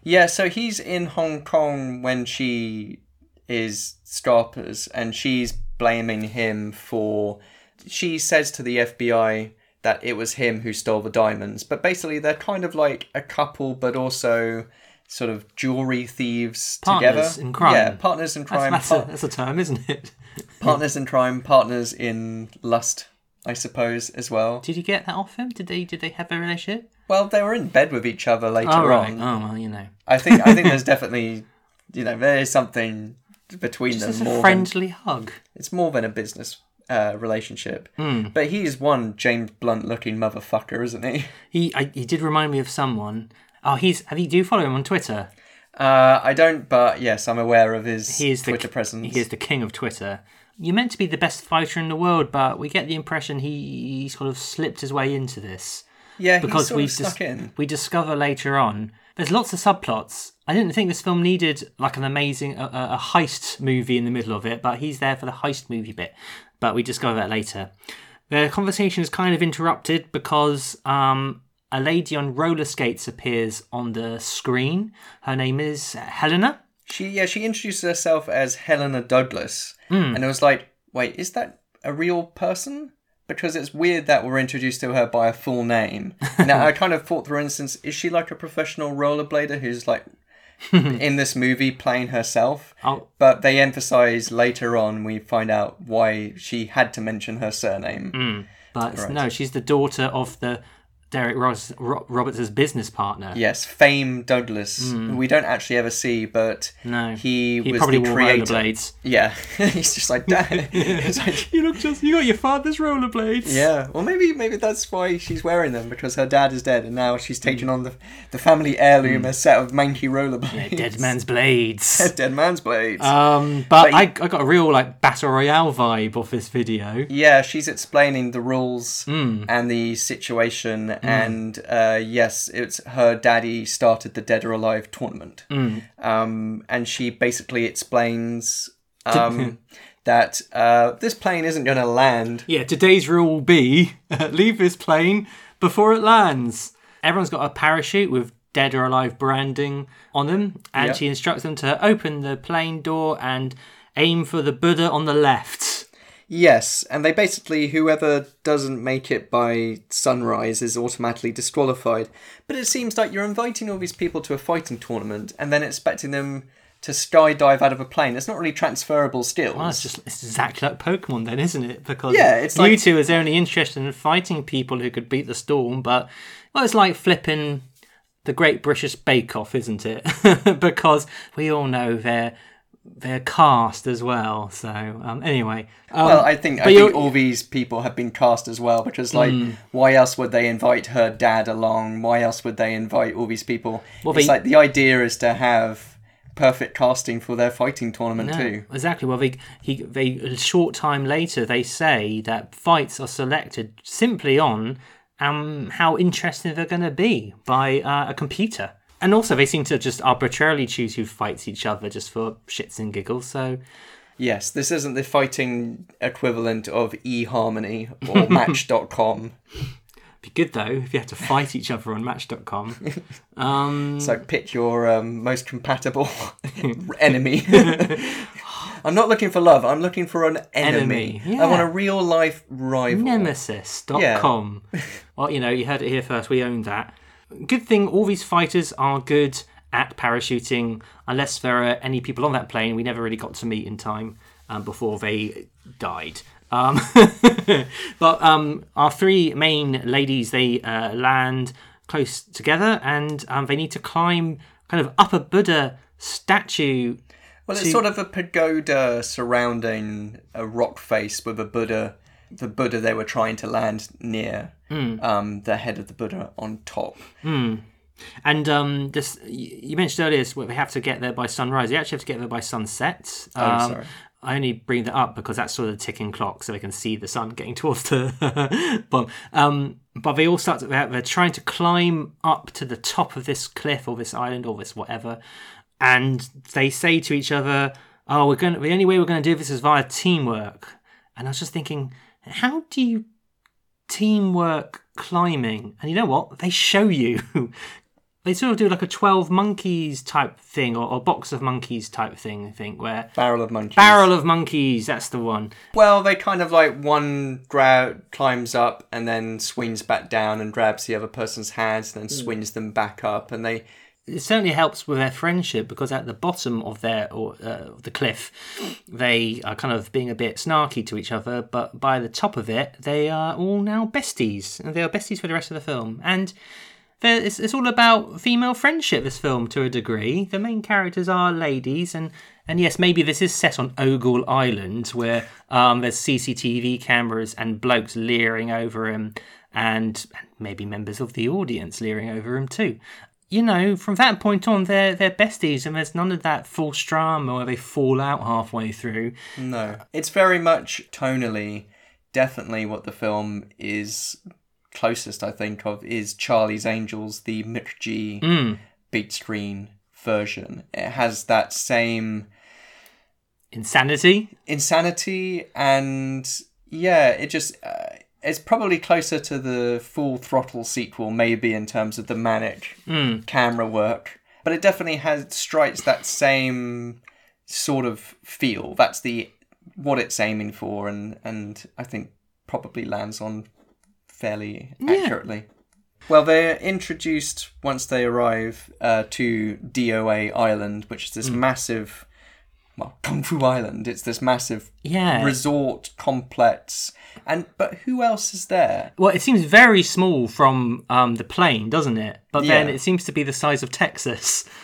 Yeah, so he's in Hong Kong when she is Scarpers, and she's blaming him for. She says to the FBI that it was him who stole the diamonds, but basically they're kind of like a couple, but also sort of jewelry thieves Partners together. in crime. Yeah, partners in crime. that's, par- a, that's a term, isn't it? partners in crime, partners in lust, I suppose, as well. Did you get that off him? Did they did they have a relationship? Well, they were in bed with each other later Oh right. on. Oh well, you know. I think I think there's definitely you know there is something between Just them a more than, friendly hug. it's more than a business uh, relationship. Hmm. But he's one James Blunt looking motherfucker, isn't he? He I, he did remind me of someone. Oh, he's have you do you follow him on Twitter? Uh, I don't, but yes, I'm aware of his He is the Twitter presence. He is the king of Twitter. You're meant to be the best fighter in the world, but we get the impression he, he sort of slipped his way into this. Yeah, because we dis- we discover later on there's lots of subplots. I didn't think this film needed like an amazing a, a heist movie in the middle of it, but he's there for the heist movie bit. But we discover that later. The conversation is kind of interrupted because um, a lady on roller skates appears on the screen. Her name is Helena. She yeah, she introduced herself as Helena Douglas, Hmm. and it was like, wait, is that a real person? Because it's weird that we're introduced to her by a full name. now I kind of thought, for instance, is she like a professional rollerblader who's like in this movie playing herself? Oh. But they emphasize later on. We find out why she had to mention her surname. Mm, but no, she's the daughter of the Derek Ross, Ro- Roberts' business partner. Yes, Fame Douglas. who We don't actually ever see, but Hmm. No, he, he was probably the wore creator. rollerblades. Yeah, he's just like, Dad. Like, You look just you got your father's rollerblades. Yeah, well, maybe maybe that's why she's wearing them because her dad is dead, and now she's taking on the the family heirloom, a set of manky rollerblades. Dead man's blades. dead man's blades. Um, but But I, you- I got a real like battle royale vibe off this video. yeah, she's explaining the rules Hmm. and the situation, and uh, yes, it's her daddy started the Dead or Alive tournament, Hmm. um, and she basically explains. Um, that uh, this plane isn't going to land Yeah, today's rule will be leave this plane before it lands. Everyone's got a parachute with dead or alive branding on them, and Yeah. she instructs them to open the plane door and aim for the Buddha on the left. Yes, and they basically whoever doesn't make it by sunrise is automatically disqualified. But it seems like you're inviting all these people to a fighting tournament and then expecting them to skydive out of a plane. It's not really transferable skills. Well, it's just it's exactly like Pokemon, then, isn't it? Because Yeah, it's like- Mewtwo is only interested in fighting people who could beat the storm, but well, it's like flipping the Great British Bake Off, isn't it? because we all know they're they're cast as well. So um, anyway, um, well, I think I think all these people have been cast as well because, like, Hmm. why else would they invite her dad along? Why else would they invite all these people? Well, it's they- like the idea is to have perfect casting for their fighting tournament No, too. exactly. Well, they he they a short time later they say that fights are selected simply on um how interesting they're going to be by uh, a computer, and also they seem to just arbitrarily choose who fights each other just for shits and giggles. So Yes, this isn't the fighting equivalent of eHarmony or Match.com. be good though if you have to fight each other on Match.com. Um, So pick your um, most compatible enemy. I'm not looking for love. I'm looking for an enemy. Enemy, I want a real life rival. Nemesis.com. Well, you know, you heard it here first. We own that. Good thing all these fighters are good at parachuting, unless there are any people on that plane we never really got to meet in time um, before they died. Um, but um, our three main ladies, they uh, land close together and um, they need to climb kind of up a Buddha statue. Well, it's to- sort of a pagoda surrounding a rock face with a Buddha. The Buddha they were trying to land near, Hmm. um, the head of the Buddha on top. And um, this you mentioned earlier is we have to get there by sunrise. You actually have to get there by sunset. Um, Oh, sorry. I only bring that up because that's sort of the ticking clock, so they can see the sun getting towards the bottom. Um, but they all start. To, they're, they're trying to climb up to the top of this cliff or this island or this whatever, and they say to each other, "Oh, we're going. to The only way we're going to do this is via teamwork." And I was just thinking, how do you teamwork climbing? And you know what? They show you. they sort of do like a 12 monkeys type thing or, or box of monkeys type thing, I think, where Barrel of monkeys. barrel of monkeys, that's the one. Well, they kind of like one grab climbs up and then swings back down and grabs the other person's hands and then hmm. swings them back up, and they It certainly helps with their friendship because at the bottom of their or uh, the cliff, they are kind of being a bit snarky to each other, but by the top of it, they are all now besties, and they are besties for the rest of the film. And it's, it's all about female friendship. This film, to a degree, the main characters are ladies, and and yes, maybe this is set on Ogle Island, where um, there's CCTV cameras and blokes leering over him, and maybe members of the audience leering over him too. You know, from that point on, they're they're besties, and there's none of that false drama where they fall out halfway through. No, it's very much tonally, definitely what the film is closest, I think, of is Charlie's Angels, the McG beat screen version. It has that same Insanity. insanity and yeah, it just uh, it's probably closer to the Full Throttle sequel, maybe in terms of the manic camera work, but it definitely has strikes that same sort of feel. That's the what it's aiming for, and and I think probably lands on fairly accurately. Well, they're introduced once they arrive uh, to DOA Island, which is this massive, well, Kung Fu Island. It's this massive Yeah. resort complex, and but who else is there? Well, it seems very small from um, the plane, doesn't it? But then Yeah. it seems to be the size of Texas.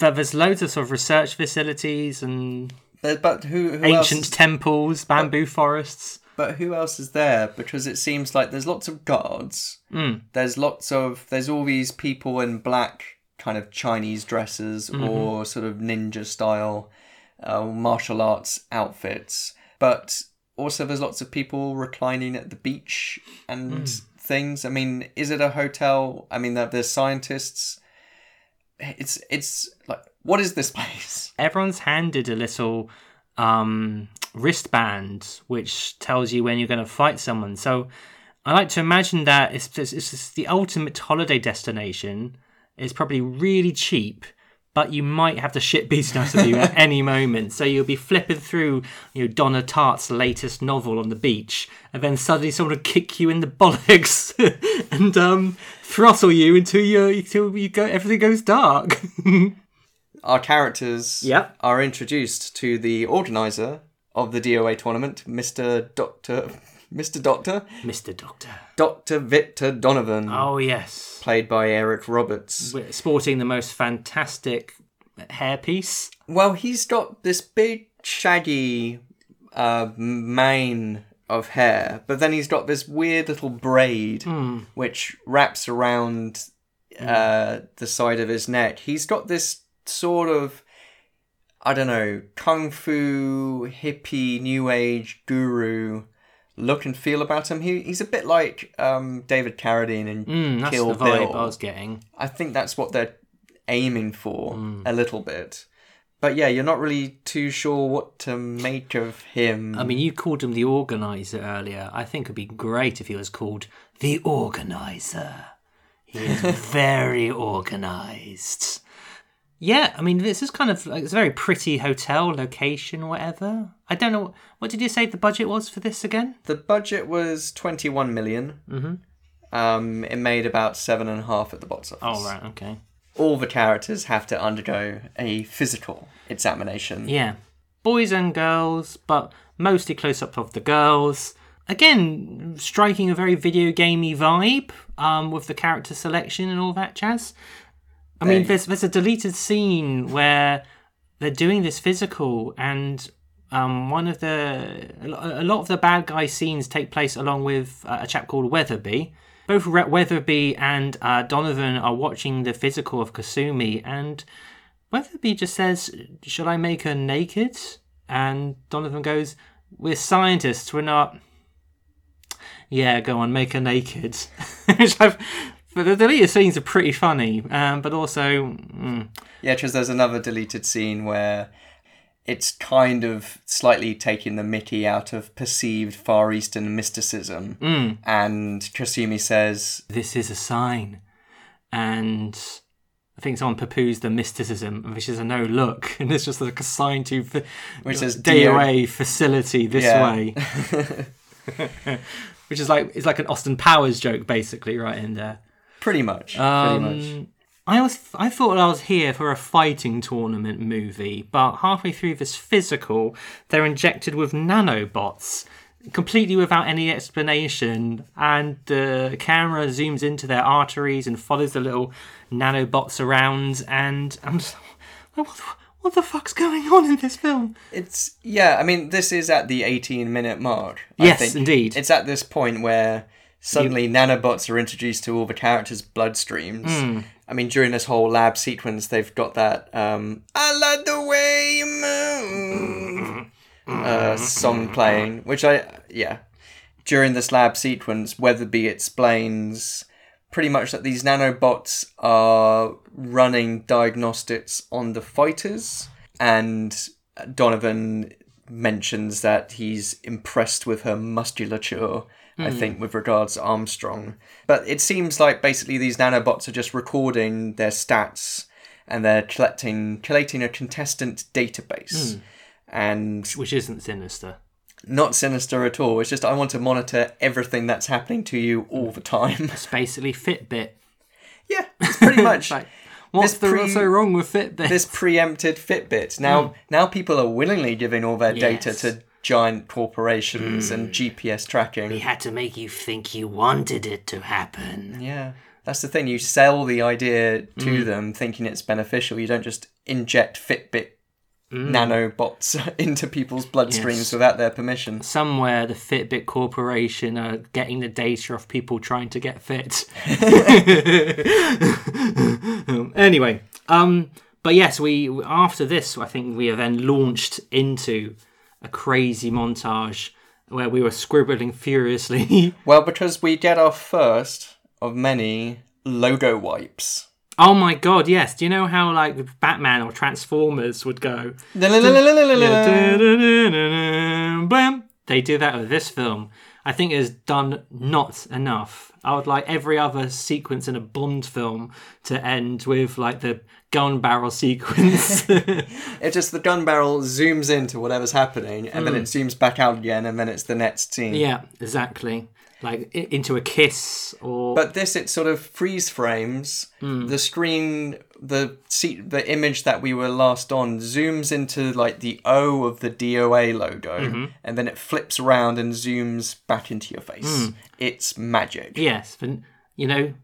But there's loads of sort of research facilities and There- But who, who ancient else? temples, bamboo forests. But who else is there? Because it seems like there's lots of guards. Hmm. There's lots of there's all these people in black kind of Chinese dresses Mm-hmm. or sort of ninja style uh, martial arts outfits. But also there's lots of people reclining at the beach and Hmm. things. I mean, is it a hotel? I mean, there- there's scientists. It's it's like what is this place? Everyone's handed a little um, wristband which tells you when you're going to fight someone. So I like to imagine that it's, it's, it's the ultimate holiday destination. It's probably really cheap, but you might have the shit beaten out of you at any moment. So you'll be flipping through, you know, Donna Tartt's latest novel on the beach, and then suddenly someone will kick you in the bollocks and um, throttle you until you until you go everything goes dark. our characters Yep. are introduced to the organizer of the DOA tournament, Mr. Doctor Mr. Doctor Mr. Doctor. Dr. Victor Donovan, Oh yes. played by Eric Roberts. We're sporting the most fantastic hairpiece. Well, he's got this big shaggy uh, mane of hair, but then he's got this weird little braid which wraps around uh, the side of his neck. He's got this sort of I don't know, kung fu hippie new age guru look and feel about him. He he's a bit like um, David Carradine and Mm, that's Kill the vibe Bill. I was getting. I think that's what they're aiming for a little bit. But yeah, you're not really too sure what to make of him. I mean, you called him the organizer earlier. I think it'd be great if he was called the organizer. He is very organized. Yeah, I mean, this is kind of like it's a very pretty hotel location, whatever. I don't know what did you say the budget was for this again? the budget was 21 million. Mm-hmm. Um, it made about seven and a half at the box office. Oh right, okay. All the characters have to undergo a physical examination. Yeah. Boys and girls, but mostly close up of the girls. Again, striking a very video gamey vibe um, with the character selection and all that jazz. I mean, there's there's a deleted scene where they're doing this physical, and um, one of the a lot of the bad guy scenes take place along with uh, a chap called Weatherby. Both Re- Weatherby and uh, Donovan are watching the physical of Kasumi, and Weatherby just says, "Shall I make her naked?" And Donovan goes, "We're scientists. We're not." Yeah, go on, make her naked. Which I've, but the deleted scenes are pretty funny, um, but also mm, Yeah, because there's another deleted scene where it's kind of slightly taking the mickey out of perceived Far Eastern mysticism. Mm. And Kasumi says, this is a sign, and I think someone poo-poos the mysticism, which is a no look, and it's just like a sign to f- Which says DOA facility this Yeah. way. Which is like it's like an Austin Powers joke, basically, right in there. Pretty much, pretty Um, much. I was I thought I was here for a fighting tournament movie, but halfway through this physical, they're injected with nanobots. completely without any explanation, and the camera zooms into their arteries and follows the little nanobots around, and I'm just what, the- what the fuck's going on in this film? It's yeah. I mean, this is at the 18 minute mark. Yes, think. indeed. It's at this point where suddenly nanobots are introduced to all the characters' bloodstreams. Hmm. I mean, during this whole lab sequence, they've got that um, "I like the way you move" uh, song playing, which I yeah. During this lab sequence, Weatherby explains pretty much that these nanobots are running diagnostics on the fighters, and Donovan mentions that he's impressed with her musculature. I hmm. think with regards to Armstrong, but it seems like basically these nanobots are just recording their stats and they're collecting collating a contestant database, hmm. and Which isn't sinister. not sinister at all. It's just I want to monitor everything that's happening to you all the time. It's basically Fitbit. yeah, it's pretty much. Like, what's the what's so wrong with Fitbit? this preempted Fitbit. Now, hmm. now people are willingly giving all their data to giant corporations and hmm. GPS tracking. we had to make you think you wanted it to happen. Yeah, that's the thing. You sell the idea to hmm. them, thinking it's beneficial. You don't just inject Fitbit hmm. nanobots into people's bloodstreams Yes. without their permission. Somewhere the Fitbit Corporation are getting the data of people trying to get fit. anyway, um, but yes, we after this, I think we are then launched into a crazy montage where we were scribbling furiously. Well, because we get our first of many logo wipes. oh my god, yes! Do you know how like Batman or Transformers would go? They do that with this film. I think it's done not enough. I would like every other sequence in a Bond film to end with like the gun barrel sequence. It's just the gun barrel zooms into whatever's happening, and then it hmm. zooms back out again, and then it's the next scene. yeah, exactly. Like into a kiss or But this, it sort of freeze frames hmm. the screen, the seat, the image that we were last on zooms into like the O of the DOA logo, mm-hmm. and then it flips around and zooms back into your face. Hmm. It's magic. yes, but you know,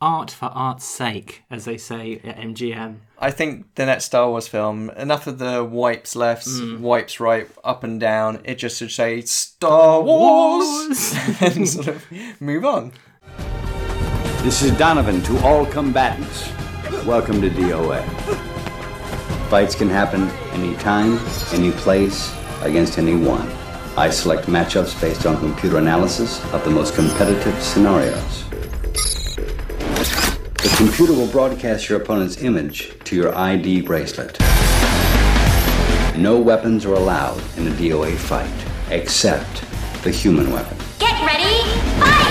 art for art's sake, as they say at MGM. I think the next Star Wars film, enough of the wipes left, hmm. wipes right, up and down. It just should say Star Wars, and sort of move on. This is Donovan to all combatants. Welcome to DOA. Fights can happen anytime, any place, against anyone. I select matchups based on computer analysis of the most competitive scenarios. The computer will broadcast your opponent's image to your ID bracelet. No weapons are allowed in a DOA fight, except the human weapon. Get ready, fight!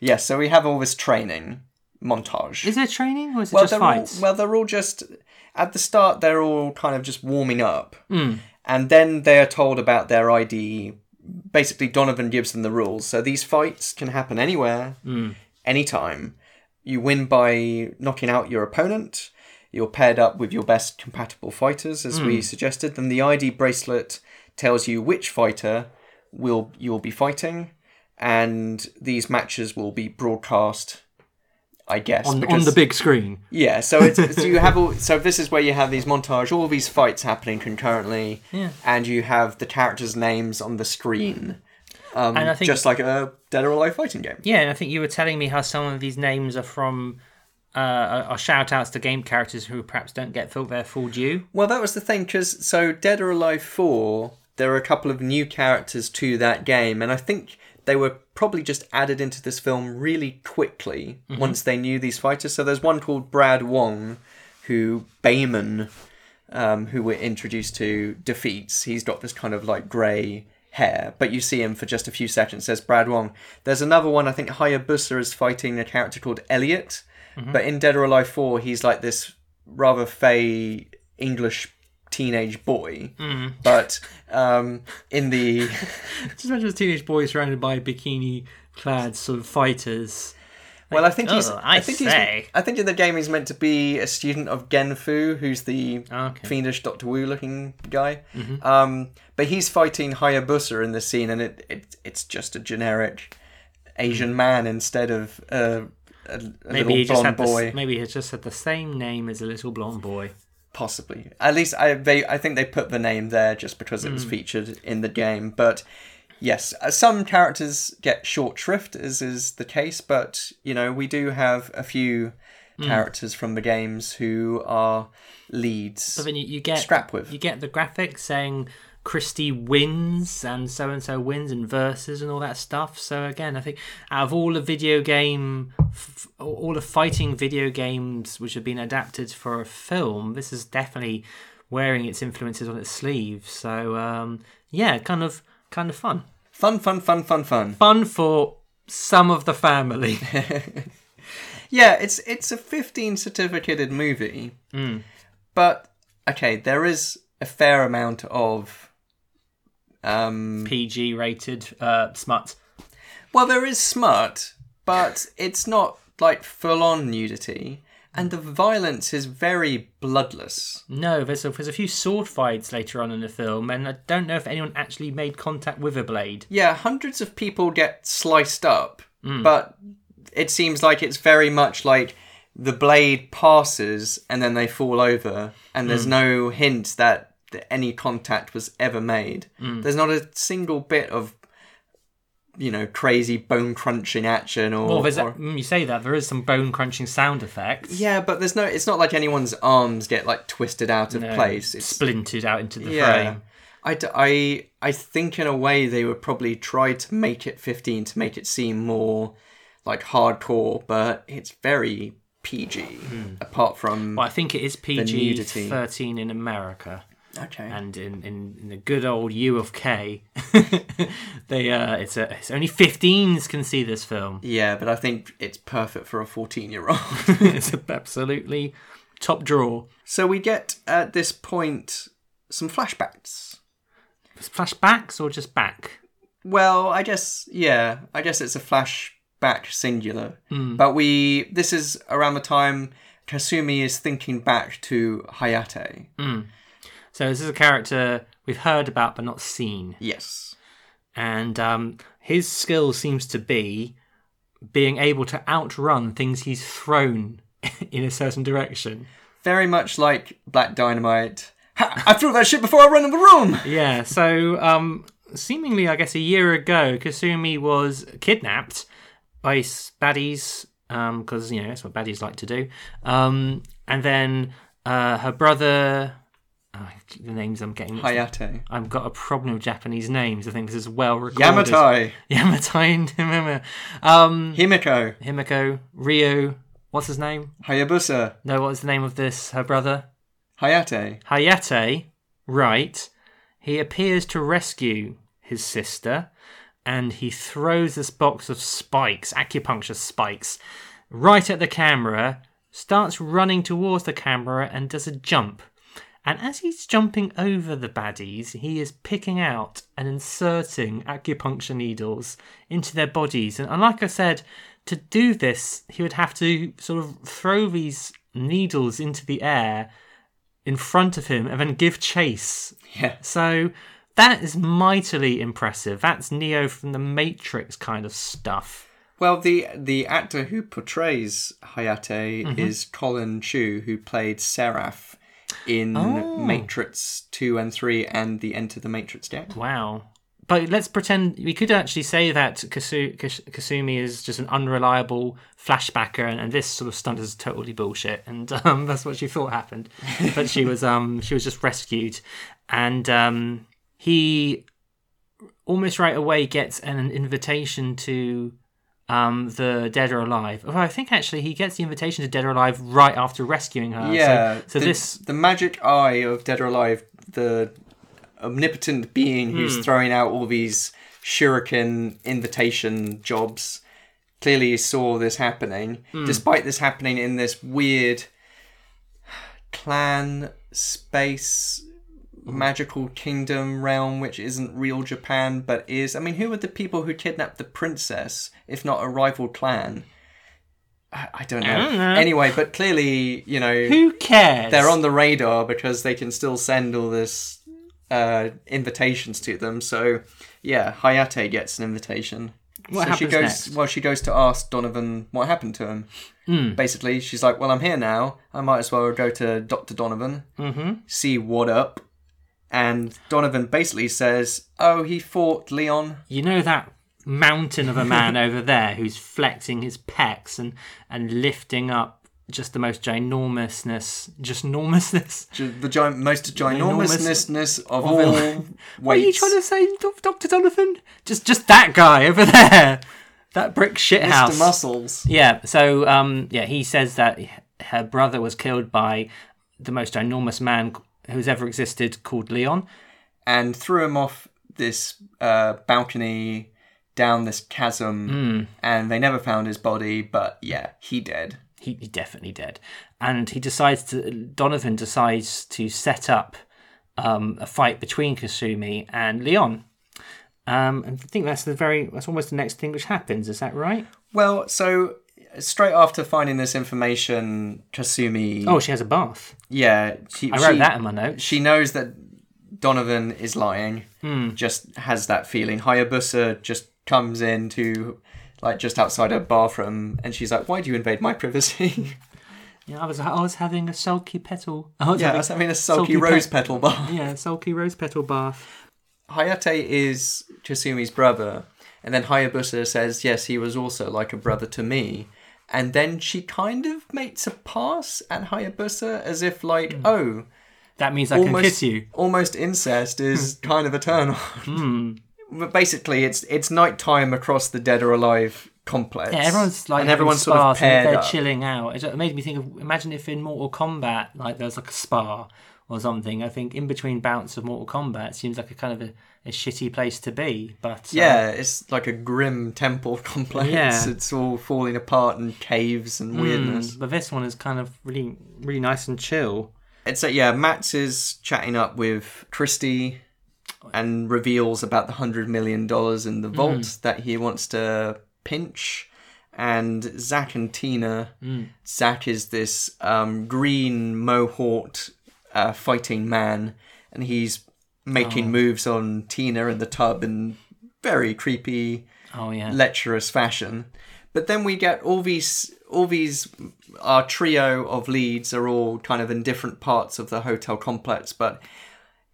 Yes, so we have all this training montage. Is there training or is it well, just they're fights? All, well, they're all just at the start. They're all kind of just warming up, hmm. and then they are told about their ID. Basically, Donovan gives them the rules. So these fights can happen anywhere, hmm. anytime. You win by knocking out your opponent. You're paired up with your best compatible fighters, as we hmm. suggested. Then the ID bracelet tells you which fighter will you'll be fighting, and these matches will be broadcast. I guess on, on the big screen. yeah, so it's so you have all so this is where you have these montage, all these fights happening concurrently, Yeah. and you have the characters' names on the screen, um, And I think- just like a Dead or Alive fighting game. Yeah, and I think you were telling me how some of these names are from uh, are shout outs to game characters who perhaps don't get full, their full due. Well, that was the thing because so Dead or Alive Four, there are a couple of new characters to that game, and I think they were probably just added into this film really quickly once they knew these fighters. So there's one called Brad Wong, who Bayman, um, who we're introduced to, defeats. He's got this kind of like grey hair, but you see him for just a few seconds. There's Brad Wong. There's another one, I think Hayabusa is fighting a character called Elliot, but in Dead or Alive 4, he's like this rather fey English teenage boy. But um, in the. Just imagine a teenage boy surrounded by bikini clad sort of fighters. Well, I think he's. Oh, I think say. he's. I think in the game he's meant to be a student of Genfu, who's the Okay. Mm-hmm. fiendish Doctor Wu looking guy. Um, but he's fighting Hayabusa in this scene, and it, it it's just a generic Asian man instead of uh, a, a Mm. Maybe little he just blonde had the, boy. s- maybe he just had the same name as a little blonde boy. Possibly. At least I they I think they put the name there just because it was featured in the game. But yes, uh, some characters get short shrift, as is the case. But you know, we do have a few characters from the games who are leads. But then you, you get Scrap with. you get the graphics saying Christie wins and so and so wins and verses and all that stuff. So again, I think out of all the video game, f- all the fighting video games which have been adapted for a film, this is definitely wearing its influences on its sleeve. So um, yeah, kind of kind of fun, Fun, fun, fun, fun, fun. fun for some of the family. Yeah, it's it's a 15 certificated movie. But okay, there is a fair amount of um PG rated uh, smut. Well, there is smut, but it's not like full on nudity, and the violence is very bloodless. No, there's a, there's a few sword fights later on in the film, and I don't know if anyone actually made contact with a blade. Yeah, hundreds of people get sliced up, but it seems like it's very much like the blade passes and then they fall over, and there's no hint that, that any contact was ever made. There's not a single bit of, you know, crazy bone crunching action or. Well, there's or- mm, you say that there is some bone crunching sound effects. Yeah, but there's no. It's not like anyone's arms get like twisted out of No, place. It's splintered out into the yeah. frame. I, d- I, I think in a way they would probably try to make it 15 to make it seem more like hardcore, but it's very PG. Apart from Well, I think it is PG thirteen in America, okay, and in, in, in the good old U of K, they uh, it's a it's only 15s can see this film. yeah, but I think it's perfect for a 14 year old. it's absolutely top draw. so we get at this point some flashbacks. Flashbacks or just back? Well, I guess yeah, I guess it's a flashback singular. But we this is around the time Kasumi is thinking back to Hayate. So this is a character we've heard about but not seen. Yes. and um, his skill seems to be being able to outrun things he's thrown in a certain direction. Very much like Black Dynamite. Ha, I threw that shit before I ran in the room. Yeah, so um, seemingly, I guess a year ago, Kasumi was kidnapped by baddies, because you know that's what baddies like to do. Um, and then uh, her brother, oh, the names I'm getting. Hayate. I've got a problem with Japanese names. I think this is well recorded. Yamatai. Yamatai and Himima. Um, Himiko. Himiko, Ryo, what's his name? Hayabusa. No, what's the name of this? Her brother? Hayate. Hayate, right. He appears to rescue his sister and he throws this box of spikes, acupuncture spikes, right at the camera, starts running towards the camera and does a jump. And as he's jumping over the baddies, he is picking out and inserting acupuncture needles into their bodies. And, and like I said, to do this, he would have to sort of throw these needles into the air in front of him and then give chase. Yeah. So that is mightily impressive. That's Neo from the Matrix kind of stuff. Well, the the actor who portrays Hayate Mm-hmm. is Collin Chou, who played Seraph in Oh. Matrix 2 and 3 and the Enter the Matrix game. Wow. But let's pretend we could actually say that Kasu- Kas- Kasumi is just an unreliable flashbacker, and, and this sort of stunt is totally bullshit, and um, that's what she thought happened. But she was um she was just rescued, and um he almost right away gets an invitation to um the Dead or Alive. I think actually he gets the invitation to Dead or Alive right after rescuing her. So- yeah. So, the, this the magic eye of Dead or Alive, the omnipotent being who's Hmm. throwing out all these shuriken invitation jobs clearly saw this happening. Hmm. Despite this happening in this weird clan space magical kingdom realm which isn't real Japan but is I mean who are the people who kidnapped the princess if not a rival clan I I don't know. Anyway, but clearly, you know, Who cares? they're on the radar because they can still send all this uh, invitations to them. So yeah, Hayate gets an invitation. What so she goes. next? Well, she goes to ask Donovan what happened to him. Basically, she's like, "Well, I'm here now. I might as well go to Doctor Donovan, mm-hmm. see what up." And Donovan basically says, "Oh, he fought Leon." You know that mountain of a man over there who's flexing his pecs and and lifting up just the most ginormousness, just enormousness. The giant, most ginormousness of all weights. What are you trying to say, Doctor Donovan? Just just that guy over there, that brick shit house. Mr. Muscles. Yeah. So, um, yeah, he says that her brother was killed by the most ginormous man who's ever existed, called Leon. and threw him off this uh, balcony down this chasm, and they never found his body. But yeah, he dead. He, he's definitely dead, and he decides to. Donovan decides to set up um, a fight between Kasumi and Leon. Um, and I think that's the very. That's almost the next thing which happens. Is that right? Well, so straight after finding this information, Kasumi, Oh, she has a bath. yeah, she, I wrote she- that in my notes. She knows that Donovan is lying. Hmm. Just has that feeling. Hayabusa just comes into like just outside her bathroom, and she's like, "Why do you invade my privacy?" Yeah, I was. I was having a sulky petal. I yeah, I was having a sulky, sulky rose pet- petal bath. yeah, sulky rose petal bath. Hayate is Kasumi's brother, and then Hayabusa says, "Yes, he was also like a brother to me." And then she kind of makes a pass at Hayabusa as if like, hmm. "Oh, That means I can kiss you. almost incest is hmm. kind of a turn on." Hmm. But basically, it's it's nighttime across the Dead or Alive complex. Yeah, everyone's like and everyone's sort of paired they're up. chilling out. It made me think of imagine if in Mortal Kombat like there's like a spa or something. I think in between bouts of Mortal Kombat seems like a kind of a, a shitty place to be. But uh, Yeah, it's like a grim temple complex. Yeah. It's all falling apart and caves and weirdness. mm, but this one is kind of really really nice and chill. It's like yeah, Max is chatting up with Christie and reveals about the hundred million dollars in the vault that he wants to pinch. And Zach and Tina. Zach is this um, green mohawked uh, fighting man, and he's making oh. moves on Tina in the tub in very creepy Oh yeah, lecherous fashion. But then we get all these all these our trio of leads are all kind of in different parts of the hotel complex, but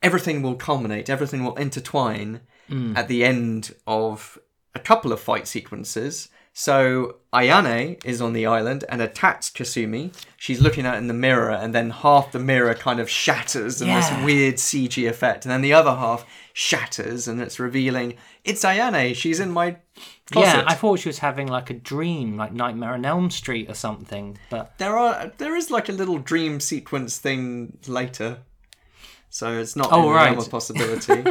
everything will culminate, everything will intertwine hmm. at the end of a couple of fight sequences. So Ayane is on the island and attacks Kasumi. She's looking at in the mirror, and then half the mirror kind of shatters in Yeah. this weird CG effect, and then the other half shatters, and it's revealing it's Ayane. She's in my closet. yeah. I thought she was having like a dream, like Nightmare on Elm Street or something. But there are there is like a little dream sequence thing later, so it's not Oh, in the realm right. of possibility.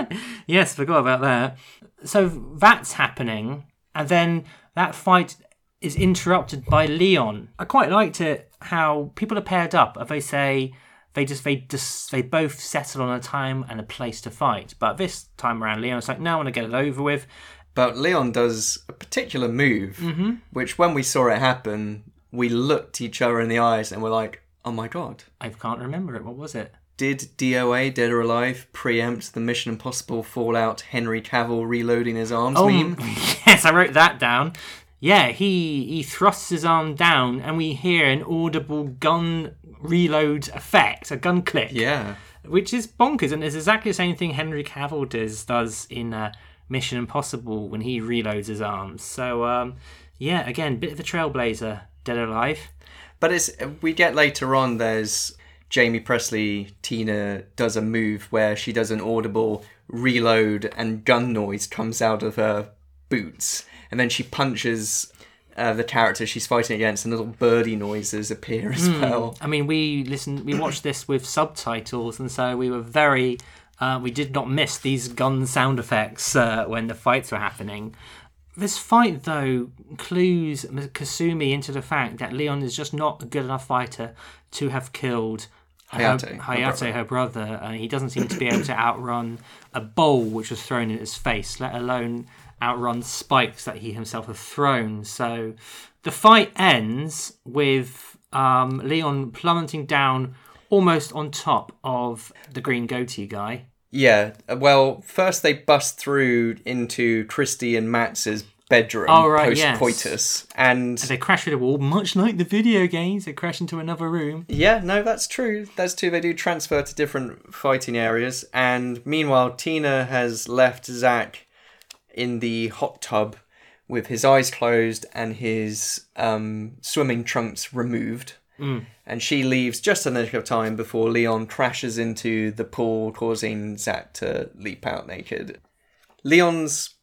Yes, forgot about that. So that's happening, and then that fight is interrupted by Leon. I quite liked it how people are paired up. If They say they just they just they both settle on a time and a place to fight. But this time around, Leon's like, "No, I want to get it over with." but Leon does a particular move, Mm-hmm. which when we saw it happen, we looked each other in the eyes and were like, "Oh my god." I can't remember it. What was it? Did DOA Dead or Alive preempt the Mission Impossible Fallout Henry Cavill reloading his arms meme? yes, I wrote that down. Yeah, he he thrusts his arm down, and we hear an audible gun reload effect, a gun click. Yeah. which is bonkers, and it's exactly the same thing Henry Cavill does does in uh, Mission Impossible when he reloads his arms. So um, yeah, again, bit of a trailblazer, dead or alive. But it's we get later on. There's Jaime Pressly. Tina does a move where she does an audible reload, and gun noise comes out of her boots, and then she punches uh, the character she's fighting against, and little birdie noises appear as well. I mean, we listened, we watched this with subtitles, and so we were very, uh, we did not miss these gun sound effects uh, when the fights were happening. This fight, though, clues Kasumi into the fact that Leon is just not a good enough fighter to have killed her- Hayate, her Hayate, brother. her brother. Uh, he doesn't seem to be able to outrun a bowl which was thrown in his face, let alone outrun spikes that he himself had thrown. So the fight ends with um, Leon plummeting down almost on top of the green goatee guy. Yeah. uh, Well, first they bust through into Christy and Max's bedroom Oh, right, post yes. coitus, and They crash through the wall, much like the video games. They crash into another room. Yeah, no, that's true. That's true. They do transfer to different fighting areas. And meanwhile, Tina has left Zach in the hot tub with his eyes closed and his um, swimming trunks removed. And she leaves just a nick of time before Leon crashes into the pool, causing Zach to leap out naked. Leon's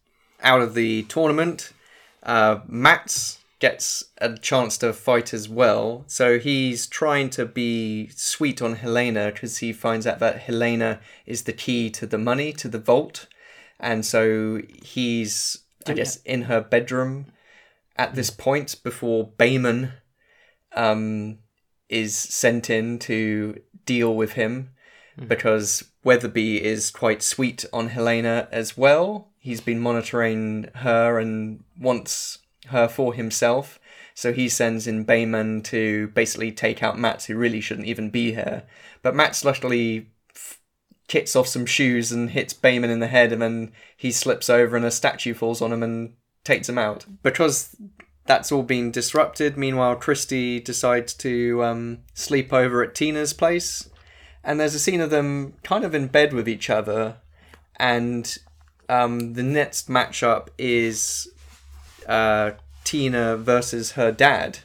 out of the tournament. Uh, Max gets a chance to fight as well, so he's trying to be sweet on Helena because he finds out that Helena is the key to the money to the vault, and so he's, I guess, in her bedroom at this point before Bayman um, is sent in to deal with him because Weatherby is quite sweet on Helena as well. He's been monitoring her and wants her for himself. So he sends in Bayman to basically take out Matt, who really shouldn't even be here. But Matt luckily f- kicks off some shoes and hits Bayman in the head, and then he slips over and a statue falls on him and takes him out. Because that's all been disrupted. Meanwhile, Christie decides to um, sleep over at Tina's place, and there's a scene of them kind of in bed with each other. And um, the next matchup is uh, Tina versus her dad,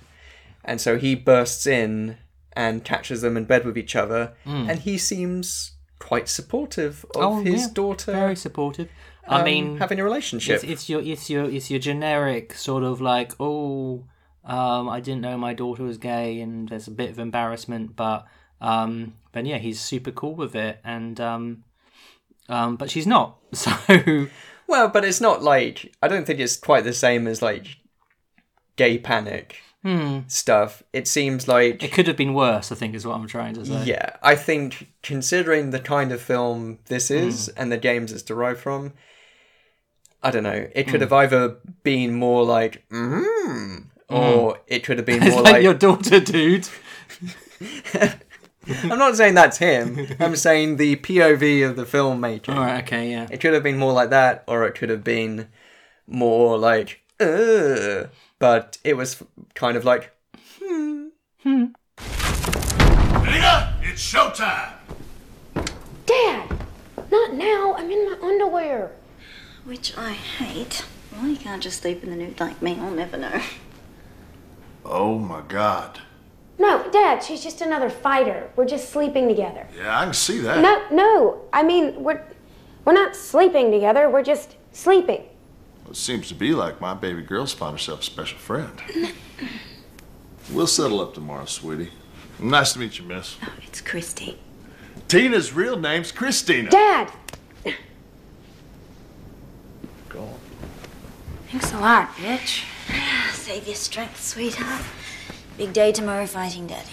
and so he bursts in and catches them in bed with each other, and he seems quite supportive of Oh, his yeah, daughter. Very supportive. I um, mean, having a relationship. it's, it's your it's your it's your generic sort of like oh um, I didn't know my daughter was gay and there's a bit of embarrassment but um, but yeah he's super cool with it and um, um, but she's not. So Well, but it's not like I don't think it's quite the same as like gay panic stuff. It seems like it could have been worse I think is what I'm trying to say. Yeah, I think considering the kind of film this is and the games it's derived from, I don't know. It could have either been more like mm, or it could have been more like, like your daughter dude I'm not saying that's him. I'm saying the POV of the filmmaker. all right okay yeah It could have been more like that, or it could have been more like, Ugh. but it was kind of like, Tina, it's showtime! Dad! Not now. I'm in my underwear. Which I hate. Well, you can't just sleep in the nude like me. I'll never know. Oh my god. No, Dad, she's just another fighter. We're just sleeping together. Yeah, I can see that. No, no. I mean, we're we're not sleeping together. We're just sleeping. Well, It seems to be like my baby girl's found herself a special friend. we'll settle up tomorrow, sweetie. Nice to meet you, miss. Oh, it's Christie. Tina's real name's Christina. Dad! Go on. Thanks a lot, bitch. Save your strength, sweetheart. Big day tomorrow fighting daddy.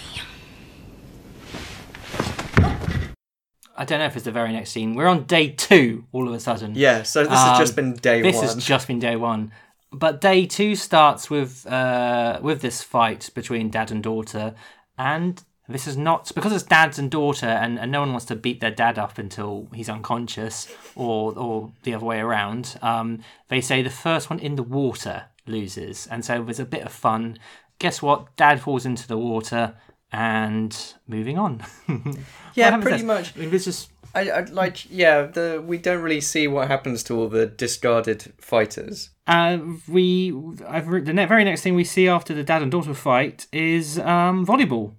I don't know if it's the very next scene we're on day two all of a sudden yeah. So this has just Um, been day this one. has just been day one but day two starts with uh with this fight between dad and daughter and this is not because it's dads and daughter and, and no one wants to beat their dad up until he's unconscious or or the other way around um they say the first one in the water loses and so there's a bit of fun guess what dad falls into the water and moving on Yeah, pretty next? much. I mean, this is I, I like yeah. The we don't really see what happens to all the discarded fighters. Uh, we I've the very next thing we see after the dad and daughter fight is um, volleyball.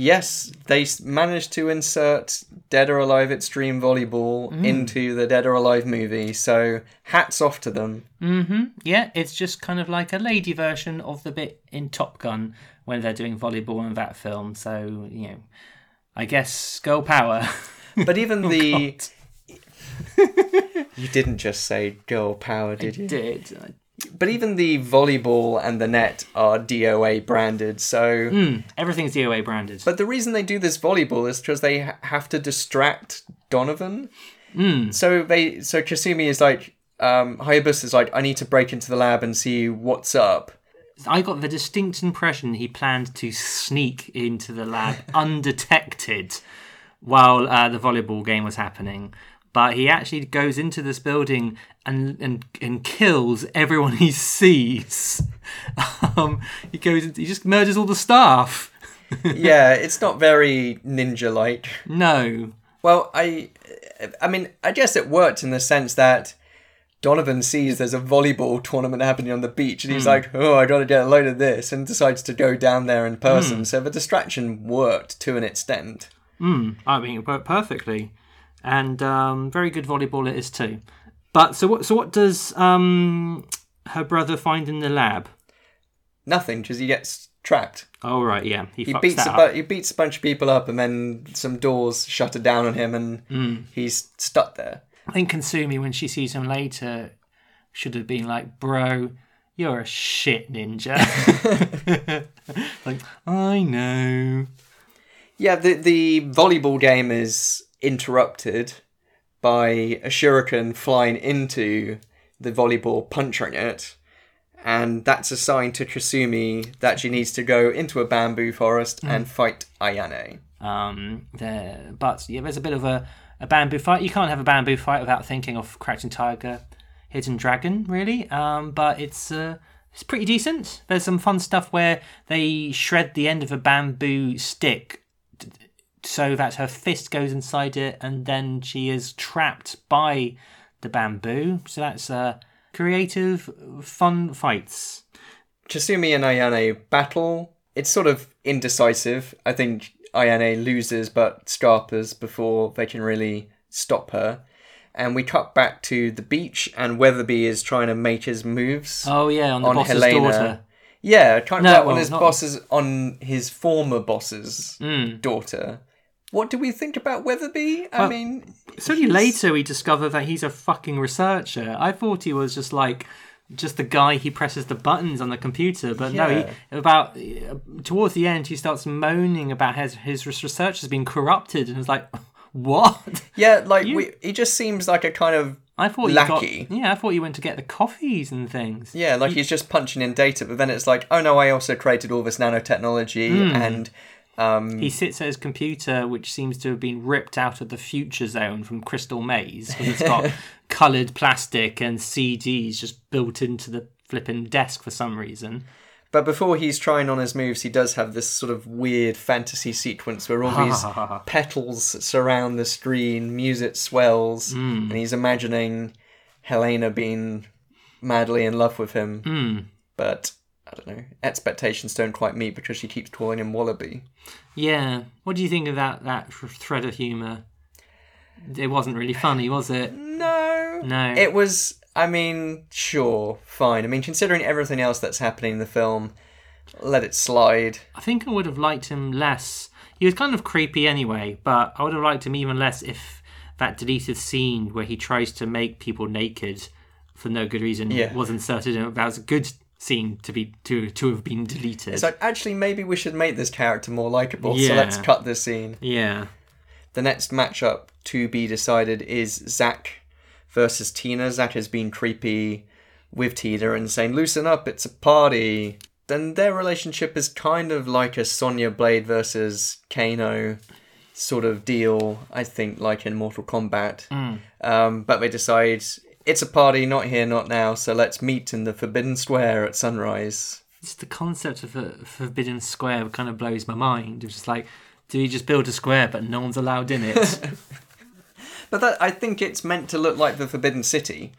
Yes, they managed to insert Dead or Alive Extreme Volleyball Mm. into the Dead or Alive movie. So hats off to them. Yeah, it's just kind of like a lady version of the bit in Top Gun when they're doing volleyball in that film. So you know, I guess girl power. But even the God. you didn't just say girl power, did you? did But even the volleyball and the net are DOA branded. So, Mm. everything's DOA branded. but the reason they do this volleyball is because they ha- have to distract Donovan. Mm. So they, so Kasumi is like, um, Hayabusa is like, I need to break into the lab and see what's up. I got the distinct impression he planned to sneak into the lab undetected while uh, the volleyball game was happening. But he actually goes into this building and and, and kills everyone he sees. um, he goes, he just murders all the staff. yeah, it's not very ninja-like. No. Well, I, I mean, I guess it worked in the sense that Donovan sees there's a volleyball tournament happening on the beach, and he's Hmm. like, "Oh, I got to get a load of this," and decides to go down there in person. Hmm. So the distraction worked to an extent. Mm, I mean, it worked perfectly, and um, very good volleyball it is too. But so what? So what does um, her brother find in the lab? Nothing, because he gets trapped. Oh right, yeah, he, He fucks beats a bu- he beats a bunch of people up, and then some doors shut shutter down on him, and Mm. he's stuck there. I think Kasumi, when she sees him later, should have been like, "Bro, you're a shit ninja." like, I know. Yeah, the the volleyball game is interrupted by a shuriken flying into the volleyball, puncturing it, and that's a sign to Kasumi that she needs to go into a bamboo forest and fight Ayane. Um, there, but yeah, there's a bit of a, a bamboo fight. You can't have a bamboo fight without thinking of Crouching Tiger, Hidden Dragon, really. Um, but it's uh, it's pretty decent. There's some fun stuff where they shred the end of a bamboo stick so that her fist goes inside it, and then she is trapped by the bamboo. So that's uh, creative, fun fights. Kasumi and Ayane battle. It's sort of indecisive. I think Ayane loses but Scarpers before they can really stop her. And we cut back to the beach, and Weatherby is trying to make his moves. Oh yeah, on the boss's daughter. Yeah, trying No, to well, on his not- boss's on his former boss's Mm. daughter. What do we think about Weatherby? I Well, mean, It's only later we discover that he's a fucking researcher. I thought he was just like just the guy he presses the buttons on the computer, but no, he about towards the end he starts moaning about his his research has been corrupted, and it's like, what? yeah, like we, he just seems like a kind of I thought lackey. you got yeah, I thought you went to get the coffees and things. Yeah, like he's just punching in data, but then it's like, oh no, I also created all this nanotechnology, Mm. and um, He sits at his computer, which seems to have been ripped out of the future zone from Crystal Maze, because it's got coloured plastic and CDs just built into the flipping desk for some reason. But before he's trying on his moves, he does have this sort of weird fantasy sequence where all these petals surround the screen, music swells, Mm. and he's imagining Helena being madly in love with him. Mm. But I don't know, expectations don't quite meet because she keeps calling him Wallaby. Yeah. What do you think of that that thread of humour? It wasn't really funny, was it? No. No. It was. I mean, sure, fine. I mean, considering everything else that's happening in the film, let it slide. I think I would have liked him less. He was kind of creepy anyway, but I would have liked him even less if that deleted scene where he tries to make people naked for no good reason Yeah. was inserted. And that was a good scene to be to to have been deleted. It's like actually maybe we should make this character more likable. So let's cut this scene. yeah. The next matchup to be decided is Zack versus Tina. Zack has been creepy with Tina and saying, "Loosen up, it's a party." Then their relationship is kind of like a Sonya Blade versus Kano sort of deal. I think, like in Mortal Kombat. Mm. Um, but they decide it's a party, not here, not now. So let's meet in the Forbidden Square at sunrise. Just the concept of a forbidden square kind of blows my mind. It's just like, do you just build a square but no one's allowed in it? But that I think it's meant to look like the Forbidden City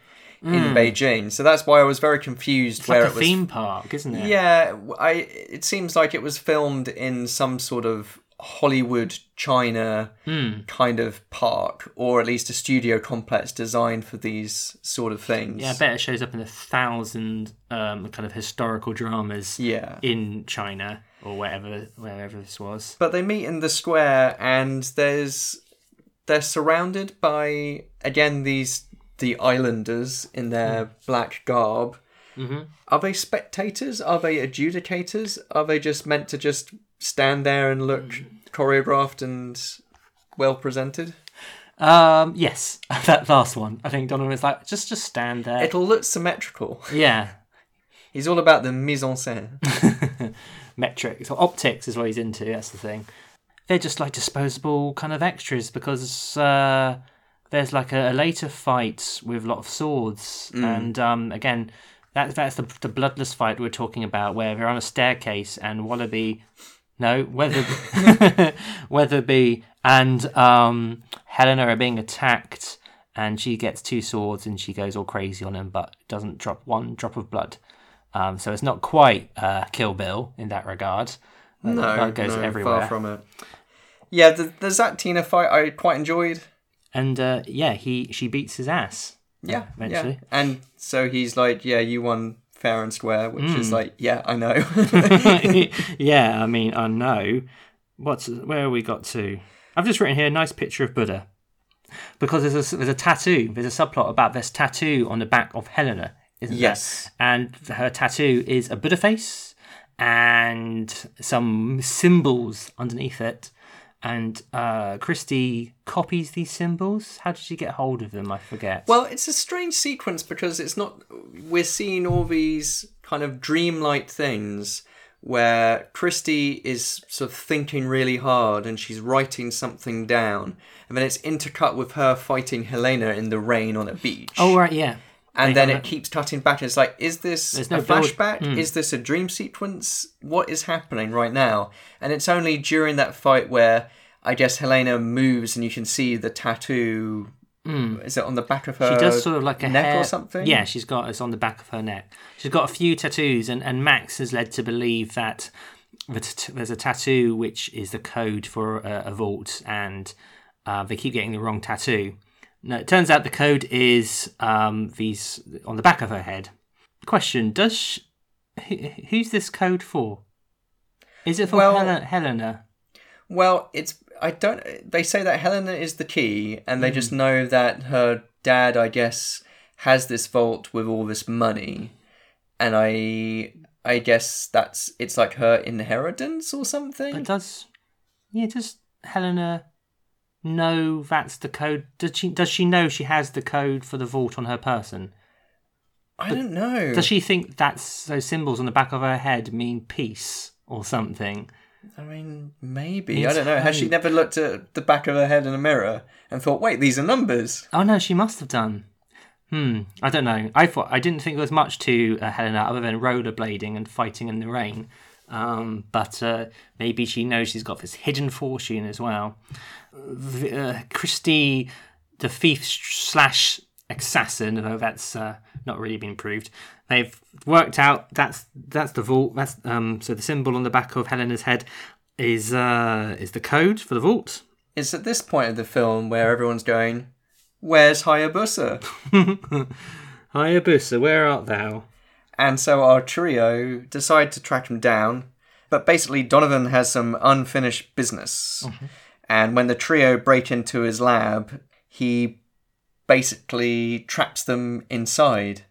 in Mm. Beijing. So that's why I was very confused It's where like a it was. theme park, isn't it? Yeah, I. It seems like it was filmed in some sort of Hollywood China Hmm. kind of park, or at least a studio complex designed for these sort of things. Yeah, I bet it shows up in a thousand um, kind of historical dramas Yeah. in China or wherever wherever this was. But they meet in the square, and there's they're surrounded by again these the islanders in their black garb. Mhm. Are they spectators? Are they adjudicators? Are they just meant to just stand there and look choreographed and well presented? Um, yes, that last one. I think Donovan was like, just just stand there. It'll look symmetrical. Yeah. He's all about the mise en scène. metrics or optics is what he's into. That's the thing. They're just like disposable kind of extras because uh, there's like a, a later fight with a lot of swords, Mm. and um, again, that that's the the bloodless fight we're talking about, where they're on a staircase and Wallaby, no Weatherby, Weatherby and um, Helena are being attacked. And she gets two swords and she goes all crazy on him, but doesn't drop one drop of blood. Um, so it's not quite uh, Kill Bill in that regard. No, blood goes no, everywhere. far from it. Yeah, the, the Zack Tina fight I quite enjoyed. and uh, yeah, he she beats his ass. Yeah, uh, eventually. yeah. And so he's like, "Yeah, you won fair and square," which is Mm. like, "Yeah, I know." yeah, I mean, I know. What's where we got to? I've just written here a nice picture of Buddha because there's a there's a tattoo. There's a subplot about this tattoo on the back of Helena, isn't Yes. there? And her tattoo is a Buddha face and some symbols underneath it. And uh, Christie copies these symbols. How did she get hold of them? I forget. Well, it's a strange sequence because it's not. We're seeing all these kind of dreamlike things where Christie is sort of thinking really hard and she's writing something down, and then it's intercut with her fighting Helena in the rain on a beach. oh right, yeah. And then it keeps cutting back. It's like, is this a flashback? Mm. Is this a dream sequence? What is happening right now? And it's only during that fight where I guess Helena moves and you can see the tattoo. Is it on the back of her? She does sort of like a neck hair, or something. Yeah, she's got it's on the back of her neck. She's got a few tattoos, and, and Max has led to believe that the there's a tattoo which is the code for a, a vault, and uh, they keep getting the wrong tattoo. No, it turns out the code is um, these on the back of her head. Question: Does sh who, who's this code for? Is it for Well- Hel- Helena? Well, it's I don't. They say that Helena is the key, and they Mm. just know that her dad, I guess, has this vault with all this money, and I, I guess that's it's like her inheritance or something. But does yeah? Does Helena know that's the code? Does she does she know she has the code for the vault on her person? I don't know. Does she think that's those symbols on the back of her head mean peace or something? I mean, maybe Needs I don't know. Has she never looked at the back of her head in a mirror and thought, "Wait, these are numbers"? Oh no, she must have done. Hmm, I don't know. I thought I didn't think there was much to uh, Helena other than rollerblading and fighting in the rain. Um, but uh, maybe she knows she's got this hidden fortune as well. Uh, Christie, the thief slash assassin, although that's uh, not really been proved. They've worked out that's that's the vault. That's um, so the symbol on the back of Helena's head is uh, is the code for the vault. It's at this point of the film where everyone's going, "Where's Hayabusa?" Hayabusa, where art thou? And so our trio decide to track him down. But basically, Donovan has some unfinished business. Mm-hmm. And when the trio break into his lab, he basically traps them inside.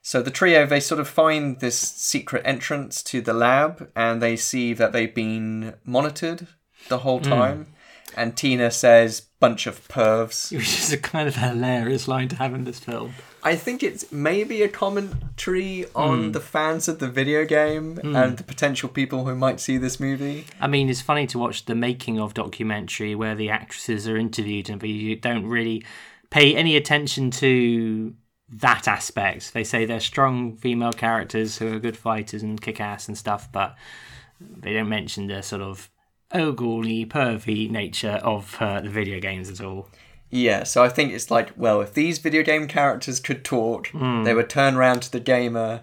So the trio, they sort of find this secret entrance to the lab and they see that they've been monitored the whole hmm. time. And Tina says, bunch of pervs. Which is a kind of hilarious line to have in this film. I think it's maybe a commentary on Hmm. the fans of the video game Hmm. and the potential people who might see this movie. I mean, it's funny to watch the making of documentary where the actresses are interviewed and you don't really pay any attention to that aspect. They say they're strong female characters who are good fighters and kick ass and stuff, but they don't mention the sort of ogly, pervy nature of uh, the video games at all. Yeah, so I think it's like, well, if these video game characters could talk, Hmm. they would turn around to the gamer,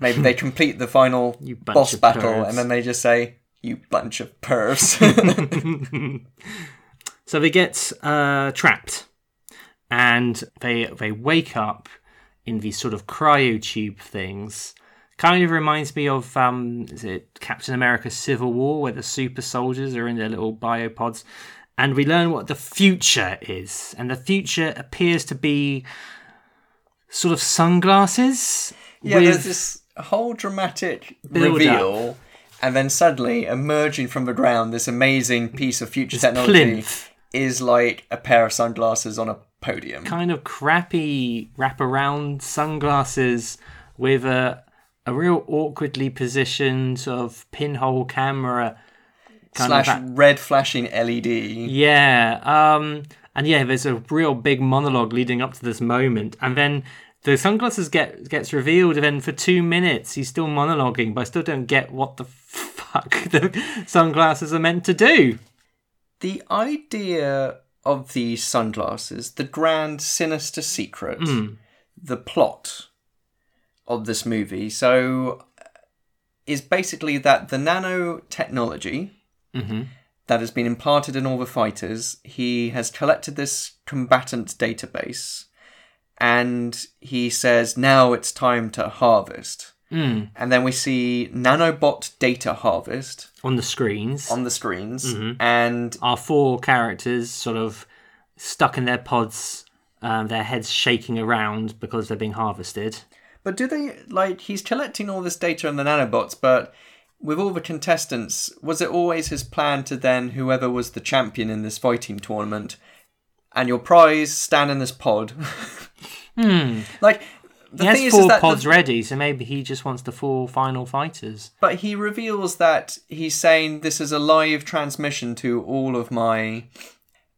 maybe they complete the final boss battle, pervs. and then they just say, you bunch of pervs. So they get uh, trapped, and they they wake up in these sort of cryo tube things. Kind of reminds me of um, is it Captain America: Civil War, where the super soldiers are in their little biopods, and we learn what the future is, and the future appears to be sort of sunglasses. yeah, there's this whole dramatic reveal, and then suddenly emerging from the ground, this amazing piece of future technology plinth. is like a pair of sunglasses on a podium. kind of crappy wraparound sunglasses with a a real awkwardly positioned sort of pinhole camera. Slash a- red flashing LED. yeah. Um, and yeah, there's a real big monologue leading up to this moment, and then the sunglasses get gets revealed, and then for two minutes he's still monologuing, but I still don't get what the fuck the sunglasses are meant to do. The idea of these sunglasses, the grand sinister secret, the plot of this movie, so is basically that the nanotechnology Mm-hmm. that has been imparted in all the fighters, he has collected this combatant database and he says now it's time to harvest. Mm. And then we see nanobot data harvest On the screens, on the screens mm-hmm. and our four characters sort of stuck in their pods, um, their heads shaking around because they're being harvested. But do they like he's collecting all this data on the nanobots, but with all the contestants, was it always his plan to then whoever was the champion in this fighting tournament and your prize stand in this pod? Hmm. Like the he has thing is, four is that the- pods ready, so maybe he just wants the four final fighters. but he reveals that he's saying this is a live transmission to all of my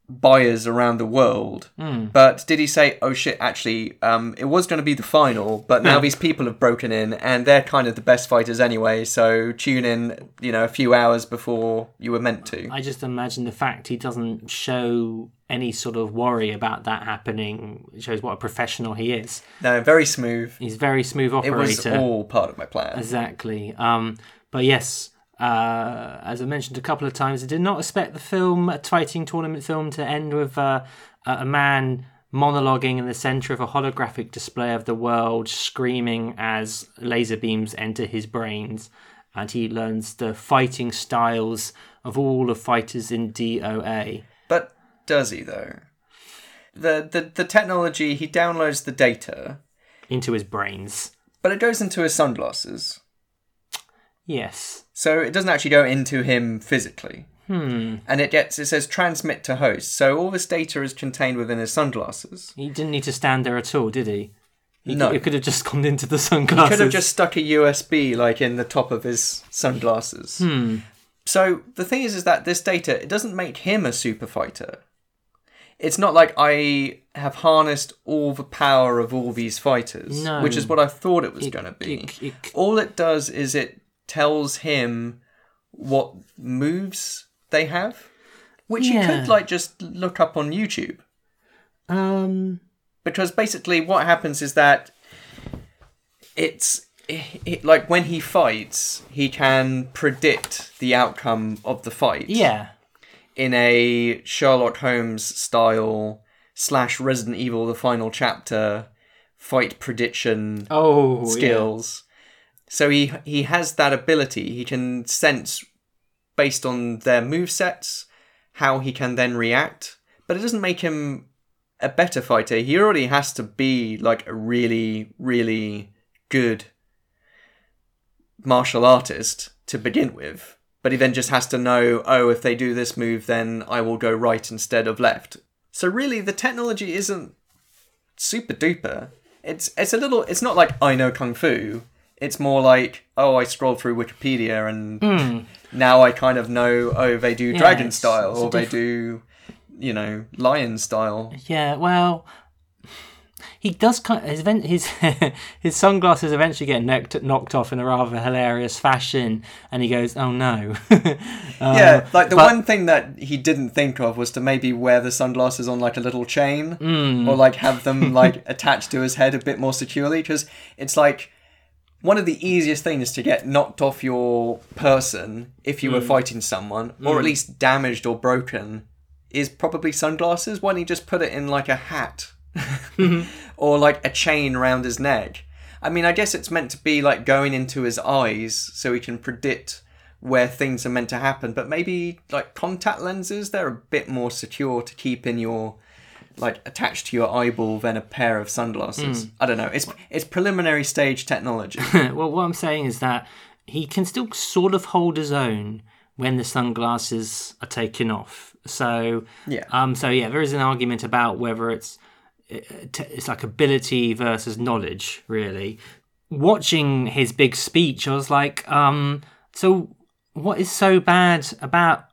buyers around the world. But did he say, "Oh shit, actually um it was going to be the final, but now these people have broken in and they're kind of the best fighters anyway, so tune in, you know, a few hours before you were meant to." I just imagine the fact he doesn't show any sort of worry about that happening shows what a professional he is. No, very smooth. He's very smooth operator. It was all part of my plan. Exactly. Um, but yes, uh, as I mentioned a couple of times, I did not expect the film, a fighting tournament film, to end with uh, a man monologuing in the center of a holographic display of the world, screaming as laser beams enter his brains, and he learns the fighting styles of all the fighters in DOA. But does he though? The, the the technology he downloads the data, Into his brains. but it goes into his sunglasses. Yes. So it doesn't actually go into him physically. Hmm. And it gets it says transmit to host. So all this data is contained within his sunglasses. He didn't need to stand there at all, did he? He No. It could have just gone into the sunglasses. He could have just stuck a USB like in the top of his sunglasses. So the thing is is that this data it doesn't make him a super fighter. It's not like I have harnessed all the power of all these fighters, No. which is what I thought it was going to be. it- it- all it does is it tells him what moves they have, which you Yeah. could like just look up on YouTube. Um. because basically what happens is that it's it, it- like when he fights he can predict the outcome of the fight Yeah. in a sherlock holmes style slash resident evil the final chapter fight prediction Oh. yeah. So he he has that ability he can sense based on their move sets how he can then react but it doesn't make him a better fighter he already has to be like a really really good martial artist to begin with but he then just has to know oh if they do this move then i will go right instead of left so really the technology isn't super duper. It's it's a little. It's not like I know kung fu. It's more like oh, I scrolled through Wikipedia and now I kind of know oh they do dragon Hmm. it's- style it's or they diff- do you know lion style. Yeah. Well, he does kind of, his his his sunglasses eventually get knocked knocked off in a rather hilarious fashion, and he goes, "Oh no." yeah, like the Uh, but- one thing that he didn't think of was to maybe wear the sunglasses on like a little chain Hmm. or like have them like attached to his head a bit more securely because it's like one of the easiest things to get knocked off your person if you were Hmm. fighting someone or at least damaged or broken is probably sunglasses. Why don't you just put it in like a hat or like a chain around his neck? I mean, I guess it's meant to be like going into his eyes so he can predict where things are meant to happen. But maybe like contact lenses, they're a bit more secure to keep in your like attached to your eyeball than a pair of sunglasses. I don't know. It's it's preliminary stage technology. well, what I'm saying is that he can still sort of hold his own when the sunglasses are taken off. So Yeah. um, so yeah, there is an argument about whether it's uh, it's like ability versus knowledge, really. watching his big speech, I was like, um, so what is so bad about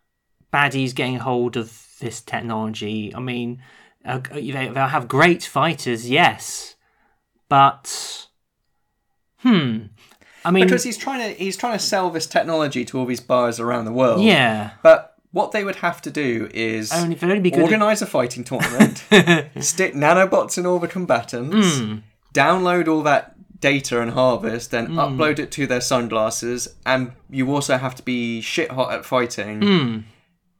baddies getting hold of this technology? I mean, uh, they, they'll have great fighters, yes, but hmm. I mean, because he's trying to he's trying to sell this technology to all these bars around the world. yeah, But what they would have to do is Only- only good at- organize a fighting tournament, stick nanobots in all the combatants, Hmm. download all that data and harvest, then Hmm. upload it to their sunglasses, and you also have to be shit hot at fighting. Hmm.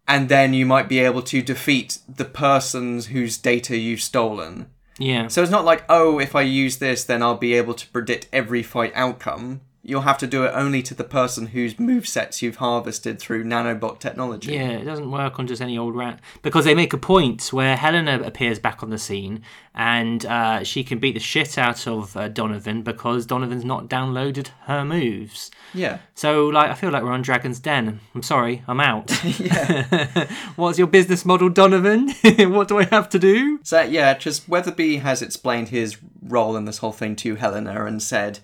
And then you might be able to defeat the persons whose data you've stolen. yeah. So it's not like, oh, if I use this, then I'll be able to predict every fight outcome. You'll have to do it only to the person whose movesets you've harvested through nanobot technology. Yeah, it doesn't work on just any old rat because they make a point where Helena appears back on the scene and uh, she can beat the shit out of uh, Donovan because Donovan's not downloaded her moves. Yeah. So, like, I feel like we're on Dragon's Den. I'm sorry, I'm out. Yeah. What's your business model, Donovan? what do I have to do? So yeah, just Weatherby has explained his role in this whole thing to Helena and said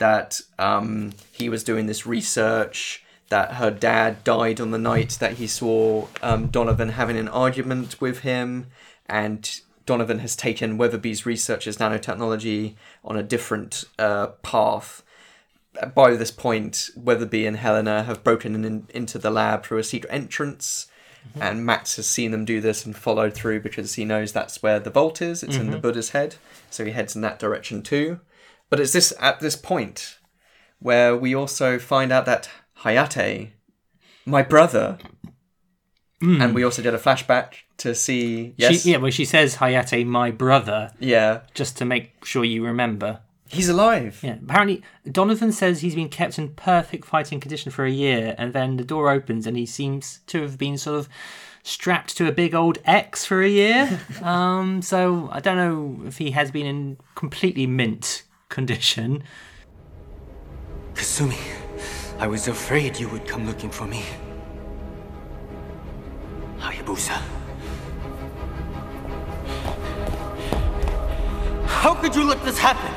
that um, he was doing this research. That her dad died on the night that he saw um, Donovan having an argument with him, and Donovan has taken Weatherby's research as nanotechnology on a different uh, path. By this point, Weatherby and Helena have broken in, into the lab through a secret entrance and Max has seen them do this and followed through because he knows that's where the vault is. It's in the Buddha's head, so he heads in that direction too. But it's this at this point where we also find out that Hayate, my brother, and we also get a flashback to see yes, She, yeah, well, she says Hayate, my brother, yeah, just to make sure you remember. he's alive. Yeah, apparently Donovan says he's been kept in perfect fighting condition for a year, and then the door opens and he seems to have been sort of strapped to a big old X for a year. um, so I don't know if he has been in completely mint condition. Kasumi, I was afraid you would come looking for me. Hayabusa. How could you let this happen?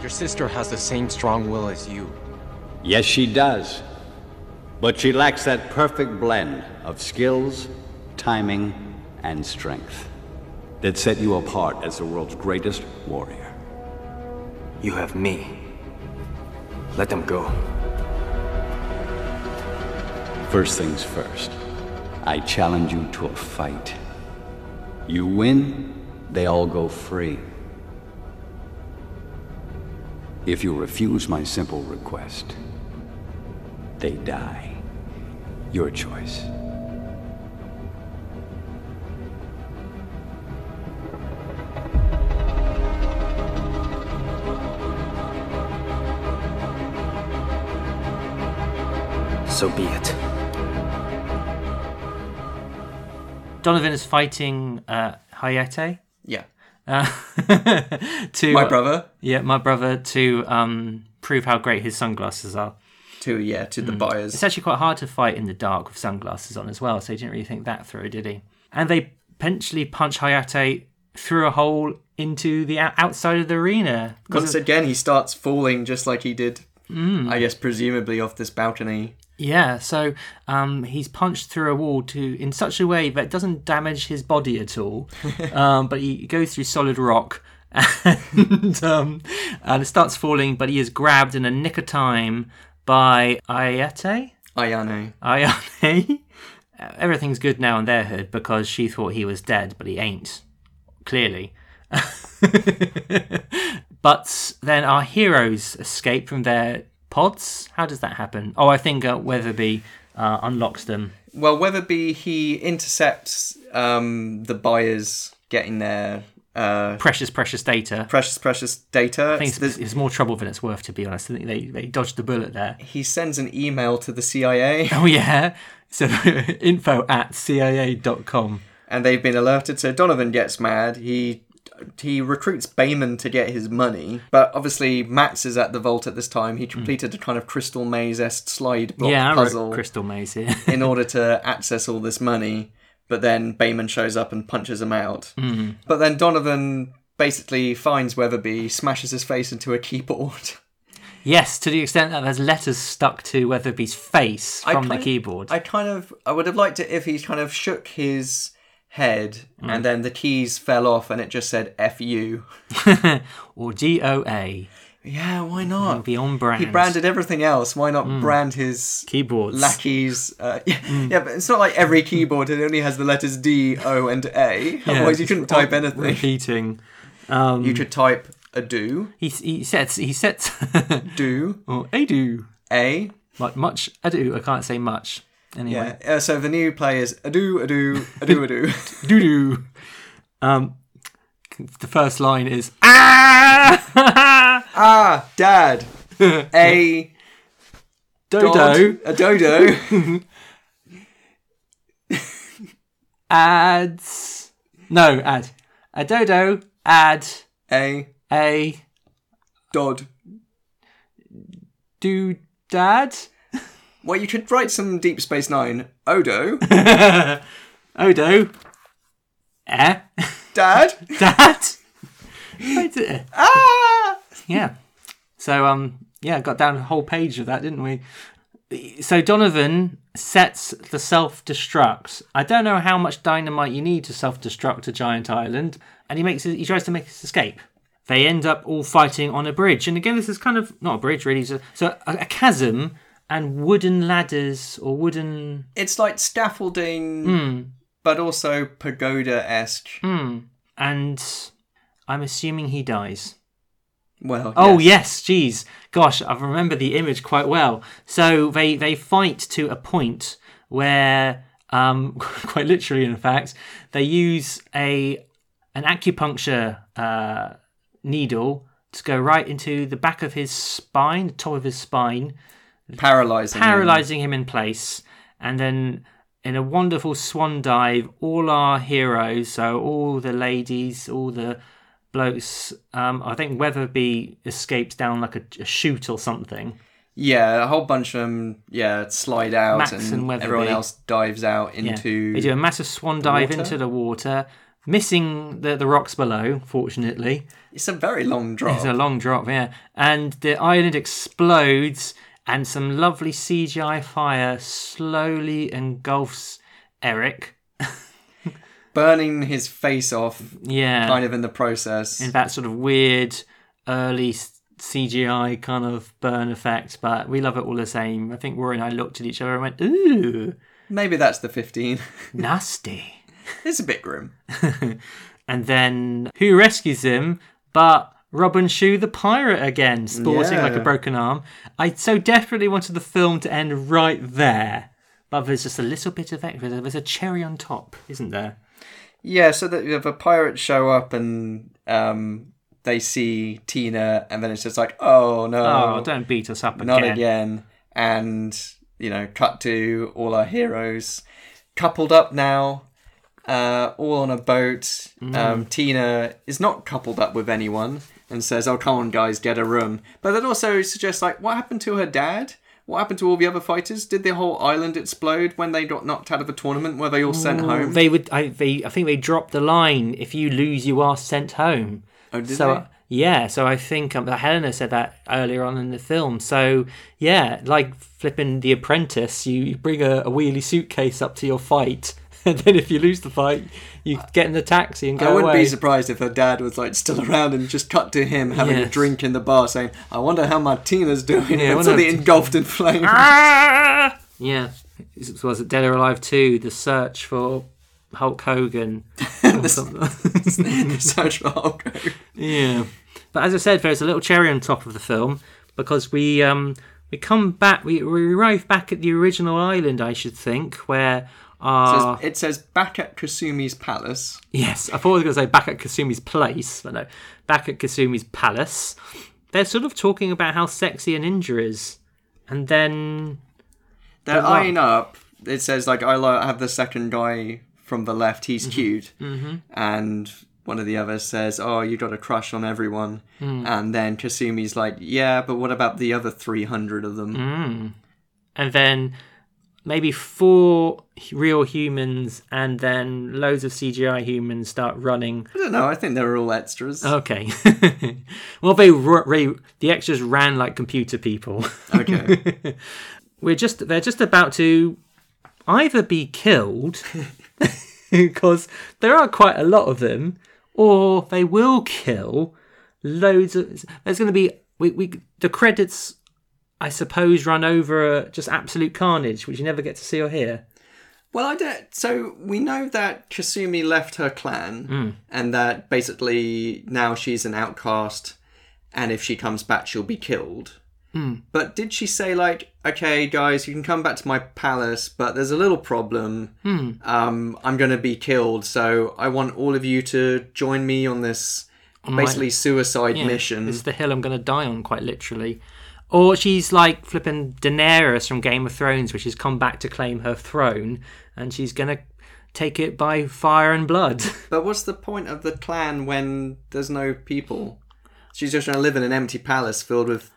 Your sister has the same strong will as you. Yes, she does. But she lacks that perfect blend of skills, timing, and strength that set you apart as the world's greatest warrior. You have me. Let them go. First things first, I challenge you to a fight. You win, they all go free. If you refuse my simple request, they die. Your choice. So be it. Donovan is fighting uh, Hayate. Yeah, Uh, to my uh, brother yeah, my brother to um, prove how great his sunglasses are. to yeah to the buyers. It's actually quite hard to fight in the dark with sunglasses on as well, so he didn't really think that through, did he? And they potentially punch Hayate through a hole into the outside of the arena. 'Cause Once of- again, he starts falling just like he did. Mm. I guess presumably off this balcony. Yeah, so um, he's punched through a wall to in such a way that it doesn't damage his body at all, um, but he goes through solid rock. And, um, and it starts falling, but he is grabbed in a nick of time by Ayate. Ayane. Ayane. Everything's good now in their hood because she thought he was dead, but he ain't. Clearly. but then our heroes escape from their pods. How does that happen? Oh, I think uh, Weatherby uh, unlocks them. Well, Weatherby he intercepts um, the buyers getting their uh, Precious, precious data. precious, precious data. I think it's, There's- it's more trouble than it's worth, to be honest. I think they, they dodged the bullet there. he sends an email to the CIA, Oh, yeah. So info at cia.com. and they've been alerted. So Donovan gets mad. He he recruits Bayman to get his money, but obviously Max is at the vault at this time. He completed a kind of Crystal Maze esque slide block Hmm. Yeah, puzzle Crystal Maze here. in order to access all this money. But then Bayman shows up and punches him out. Hmm. But then Donovan basically finds Weatherby, smashes his face into a keyboard. Yes, to the extent that there's letters stuck to Weatherby's face from the of- keyboard. I kind of, I would have liked it if he kind of shook his head Mm. and then the keys fell off and it just said "F you." or G O A. Yeah, why not? Be on brand. He branded everything else. Why not Mm. brand his keyboards? lackeys? Uh, yeah, yeah, but it's not like every keyboard it only has the letters D, O, and A. Yeah, Otherwise, you couldn't type anything. Repeating. Um, You could type a do, He he sets he sets do, or a do a. like much ado. I can't say much anyway. Yeah. Uh, so the new play is a do, a do, a do, do. Doo doo. Um, the first line is ah ah, dad. A dodo dod, a dodo. ads no ad a dodo ad a a dod. do dad Well, you could write some Deep Space Nine. Odo, odo eh dad. dad Right there. Ah. yeah so um yeah got down a whole page of that didn't we so donovan sets the self-destruct i don't know how much dynamite you need to self-destruct a giant island and he makes he tries to make his escape they end up all fighting on a bridge and again this is kind of not a bridge really so, so a, a chasm and wooden ladders or wooden It's like scaffolding, Hmm. but also pagoda esque. and i'm assuming he dies Well, Oh yes. yes, geez, gosh, I remember the image quite well. So they they fight to a point where, um, quite literally, in fact, they use a an acupuncture uh, needle to go right into the back of his spine, the top of his spine, paralyzing. him. paralyzing him in place, and then in a wonderful swan dive, all our heroes, so all the ladies, all the blokes, um, I think Weatherby escapes down like a, a chute or something. Yeah, a whole bunch of them. Yeah, slide out, Max and, and everyone else dives out Yeah. into. They do a massive swan dive water? into the water, missing the, the rocks below, fortunately. It's a very long drop. It's a long drop, yeah. And the island explodes, and some lovely CGI fire slowly engulfs Eric. burning his face off, Yeah. kind of in the process. in that sort of weird early CGI kind of burn effect, but we love it all the same. I think Rory and I looked at each other and went, ooh, Maybe that's the 15. nasty. it's a bit grim. And then who rescues him but Robin Shou the pirate again, sporting like a broken arm. I so desperately wanted the film to end right there. But there's just a little bit of extra. There's a cherry on top, isn't there? Yeah, so that you have a pirate show up and um, they see Tina, and then it's just like, oh no, Oh, don't beat us up again. not again. again. And you know, cut to all our heroes coupled up now, uh, all on a boat. Mm. Um, Tina is not coupled up with anyone and says, "Oh, come on, guys, get a room." But that also suggests like, what happened to her dad? What happened to all the other fighters? Did the whole island explode when they got knocked out of a tournament? Were they all sent home? They would. I. They. I think they dropped the line. If you lose, you are sent home. Oh, did so they? yeah. So I think um, Helena said that earlier on in the film. So yeah, like flipping The Apprentice, you, you bring a, a wheelie suitcase up to your fight, and then if you lose the fight, you get in the taxi and go I wouldn't away. be surprised if her dad was like still around and just cut to him having a drink in the bar, saying, "I wonder how Martina's doing." Yeah, until engulfed in flames. Ah! Yeah. It was it Dead or Alive 2, The Search for Hulk Hogan. or something. Search for Hulk Hogan. Yeah. But as I said, there's a little cherry on top of the film because we um we come back we, we arrive back at the original island, I should think, where It says, it says back at Kasumi's palace. Yes, I thought I was going to say back at Kasumi's place, but no, back at Kasumi's palace. They're sort of talking about how sexy an ninja is, and then They're eyeing up. It says like I have the second guy from the left. He's Mm-hmm. cute, and one of the others says, "Oh, you got a crush on everyone." Mm. And then Kasumi's like, "Yeah, but what about the other three hundred of them?" Mm. and then maybe four real humans and then loads of CGI humans start running. I don't know. I think they were all extras. Okay. well, they, they the extras ran like computer people. Okay. We're just they're just about to either be killed because there are quite a lot of them, or they will kill loads of. There's going to be we, we the credits, I suppose, run over uh, just absolute carnage, which you never get to see or hear. Well, I don't. So we know that Kasumi left her clan, Mm. and that basically now she's an outcast, and if she comes back, she'll be killed. Mm. But did she say like, okay, guys, you can come back to my palace, but there's a little problem. Hmm. Um, I'm going to be killed, so I want all of you to join me on this On my- basically suicide Yeah, mission. This is the hill I'm going to die on, quite literally. Or she's like flipping Daenerys from Game of Thrones, where she's come back to claim her throne, and she's going to take it by fire and blood. But what's the point of the clan when there's no people? She's just going to live in an empty palace filled with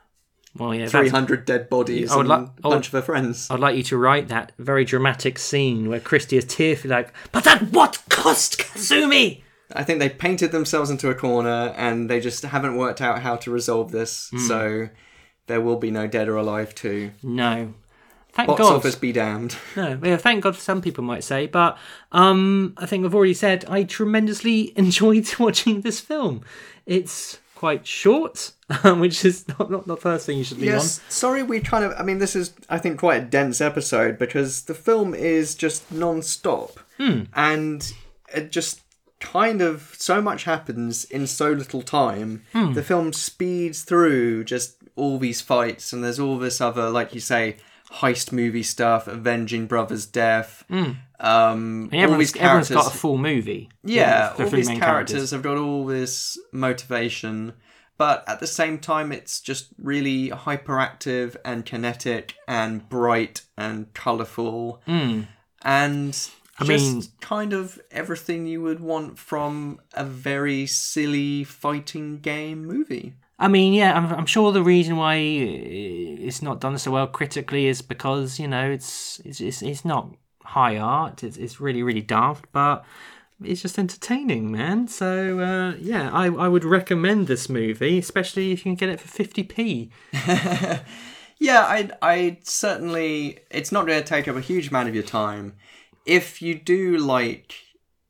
Well, yeah, 300 dead bodies I would and like- a bunch of her friends. I'd like you to write that very dramatic scene where Christie is tearfully like, "But at what cost, Kasumi?" I think they painted themselves into a corner and they just haven't worked out how to resolve this. Mm. So there will be no Dead or Alive 2. No. Thank God. Box God. office be damned. No, yeah, thank God. Some people might say, but um, I think I've already said I tremendously enjoyed watching this film. It's quite short, which is not, not the first thing you should be on. Yes, sorry we kind of. I mean, this is, I think, quite a dense episode because the film is just non stop. Hmm. And it just kind of. So much happens in so little time. Hmm. The film speeds through just all these fights, and there's all this other, like you say, heist movie stuff, avenging brother's death. Mm. Um. And all these everyone's, everyone's characters. got a full movie. Yeah, the all three these main characters, have got all this motivation, but at the same time, it's just really hyperactive and kinetic and bright and colourful, Mm. and I just mean- kind of everything you would want from a very silly fighting game movie. I mean, yeah, I'm, I'm sure the reason why it's not done so well critically is because you know it's it's it's, it's not high art. It's it's really really daft, but it's just entertaining, man. So uh, yeah, I I would recommend this movie, especially if you can get it for fifty p. Yeah, I I certainly it's not going to take up a huge amount of your time. If you do like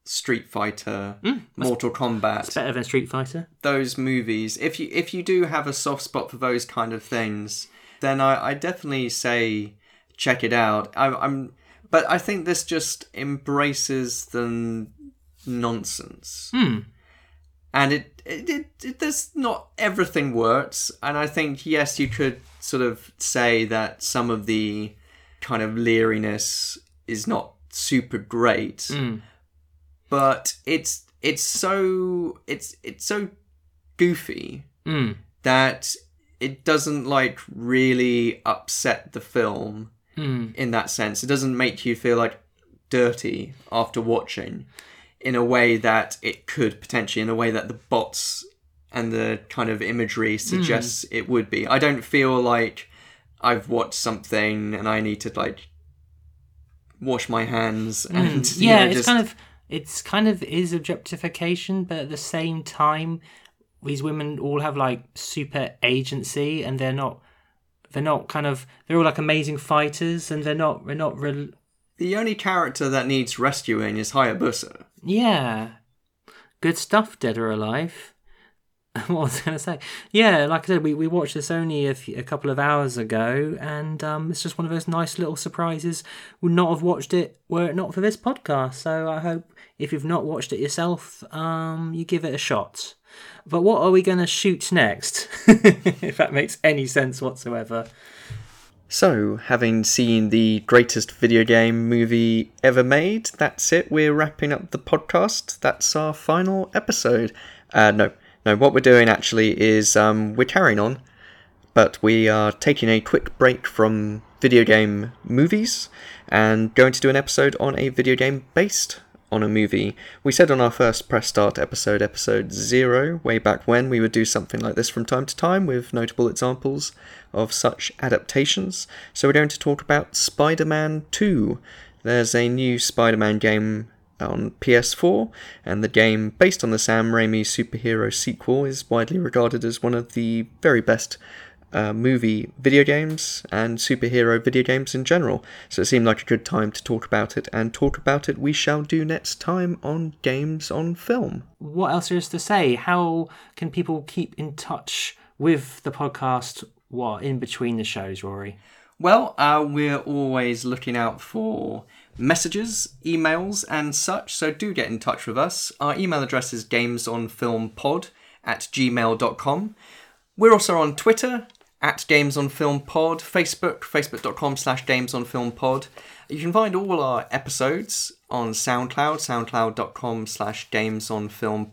Street Fighter, Mortal Kombat, It's better than Street Fighter. those movies, if you if you do have a soft spot for those kind of things, then I, I definitely say check it out. I, I'm, but I think this just embraces the nonsense, Hmm. and it, it, it, it there's not everything works, and I think yes, you could sort of say that some of the kind of leeriness is not super great Mm. But it's it's so it's it's so goofy Mm. that it doesn't like really upset the film Mm. in that sense. It doesn't make you feel like dirty after watching in a way that it could potentially in a way that the bots and the kind of imagery suggests it would be. I don't feel like I've watched something and I need to like wash my hands and Mm. you yeah, know, it's just kind of it's kind of is objectification, but at the same time, these women all have like super agency, and they're not they're not kind of they're all like amazing fighters, and they're not they're not real. The only character that needs rescuing is Hayabusa. Yeah, good stuff, Dead or Alive. what was I going to say? Yeah, like I said, we, we watched this only a, few, a couple of hours ago, and um, it's just one of those nice little surprises. Would not have watched it were it not for this podcast. So I hope if you've not watched it yourself, um, you give it a shot. But what are we going to shoot next? if that makes any sense whatsoever. So, having seen the greatest video game movie ever made, that's it. We're wrapping up the podcast. That's our final episode. Uh, no, no, what we're doing actually is um, we're carrying on, but we are taking a quick break from video game movies and going to do an episode on a video game based on a movie. We said on our first press start episode, episode zero, way back when, we would do something like this from time to time with notable examples of such adaptations. So we're going to talk about Spider Man 2. There's a new Spider Man game on PS4, and the game, based on the Sam Raimi superhero sequel, is widely regarded as one of the very best uh, movie video games and superhero video games in general. So it seemed like a good time to talk about it, and talk about it we shall do next time on Games on Film. What else is to say? How can people keep in touch with the podcast? What in between the shows, Rory? Well, uh, we're always looking out for messages, emails, and such, so do get in touch with us. Our email address is gamesonfilmpod at gmail.com. We're also on Twitter at gamesonfilmpod, on Film Pod, Facebook, facebook.com slash Games on Film Pod. You can find all our episodes on SoundCloud, soundcloud.com slash Games on Film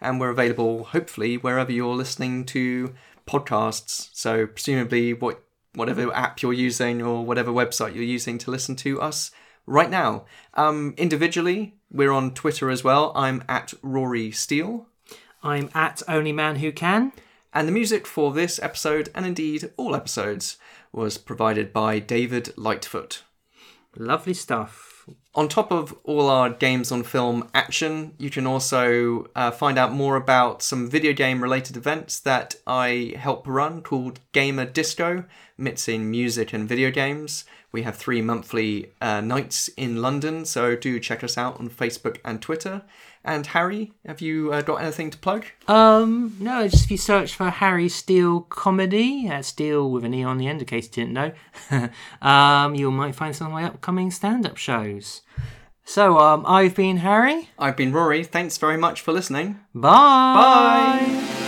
and we're available hopefully wherever you're listening to podcasts. So presumably what whatever app you're using or whatever website you're using to listen to us right now. Um, individually, we're on Twitter as well. I'm at Rory Steele. I'm at Only Man Who Can. And the music for this episode, and indeed all episodes, was provided by David Lightfoot. Lovely stuff. On top of all our games on film action, you can also uh, find out more about some video game related events that I help run called Gamer Disco, mixing music and video games. We have three monthly uh, nights in London, so do check us out on Facebook and Twitter. And Harry, have you uh, got anything to plug? Um, no, just if you search for Harry Steele comedy, uh, Steele with an E on the end, in case you didn't know, um, you might find some of my upcoming stand-up shows. So, um, I've been Harry. I've been Rory. Thanks very much for listening. Bye. Bye.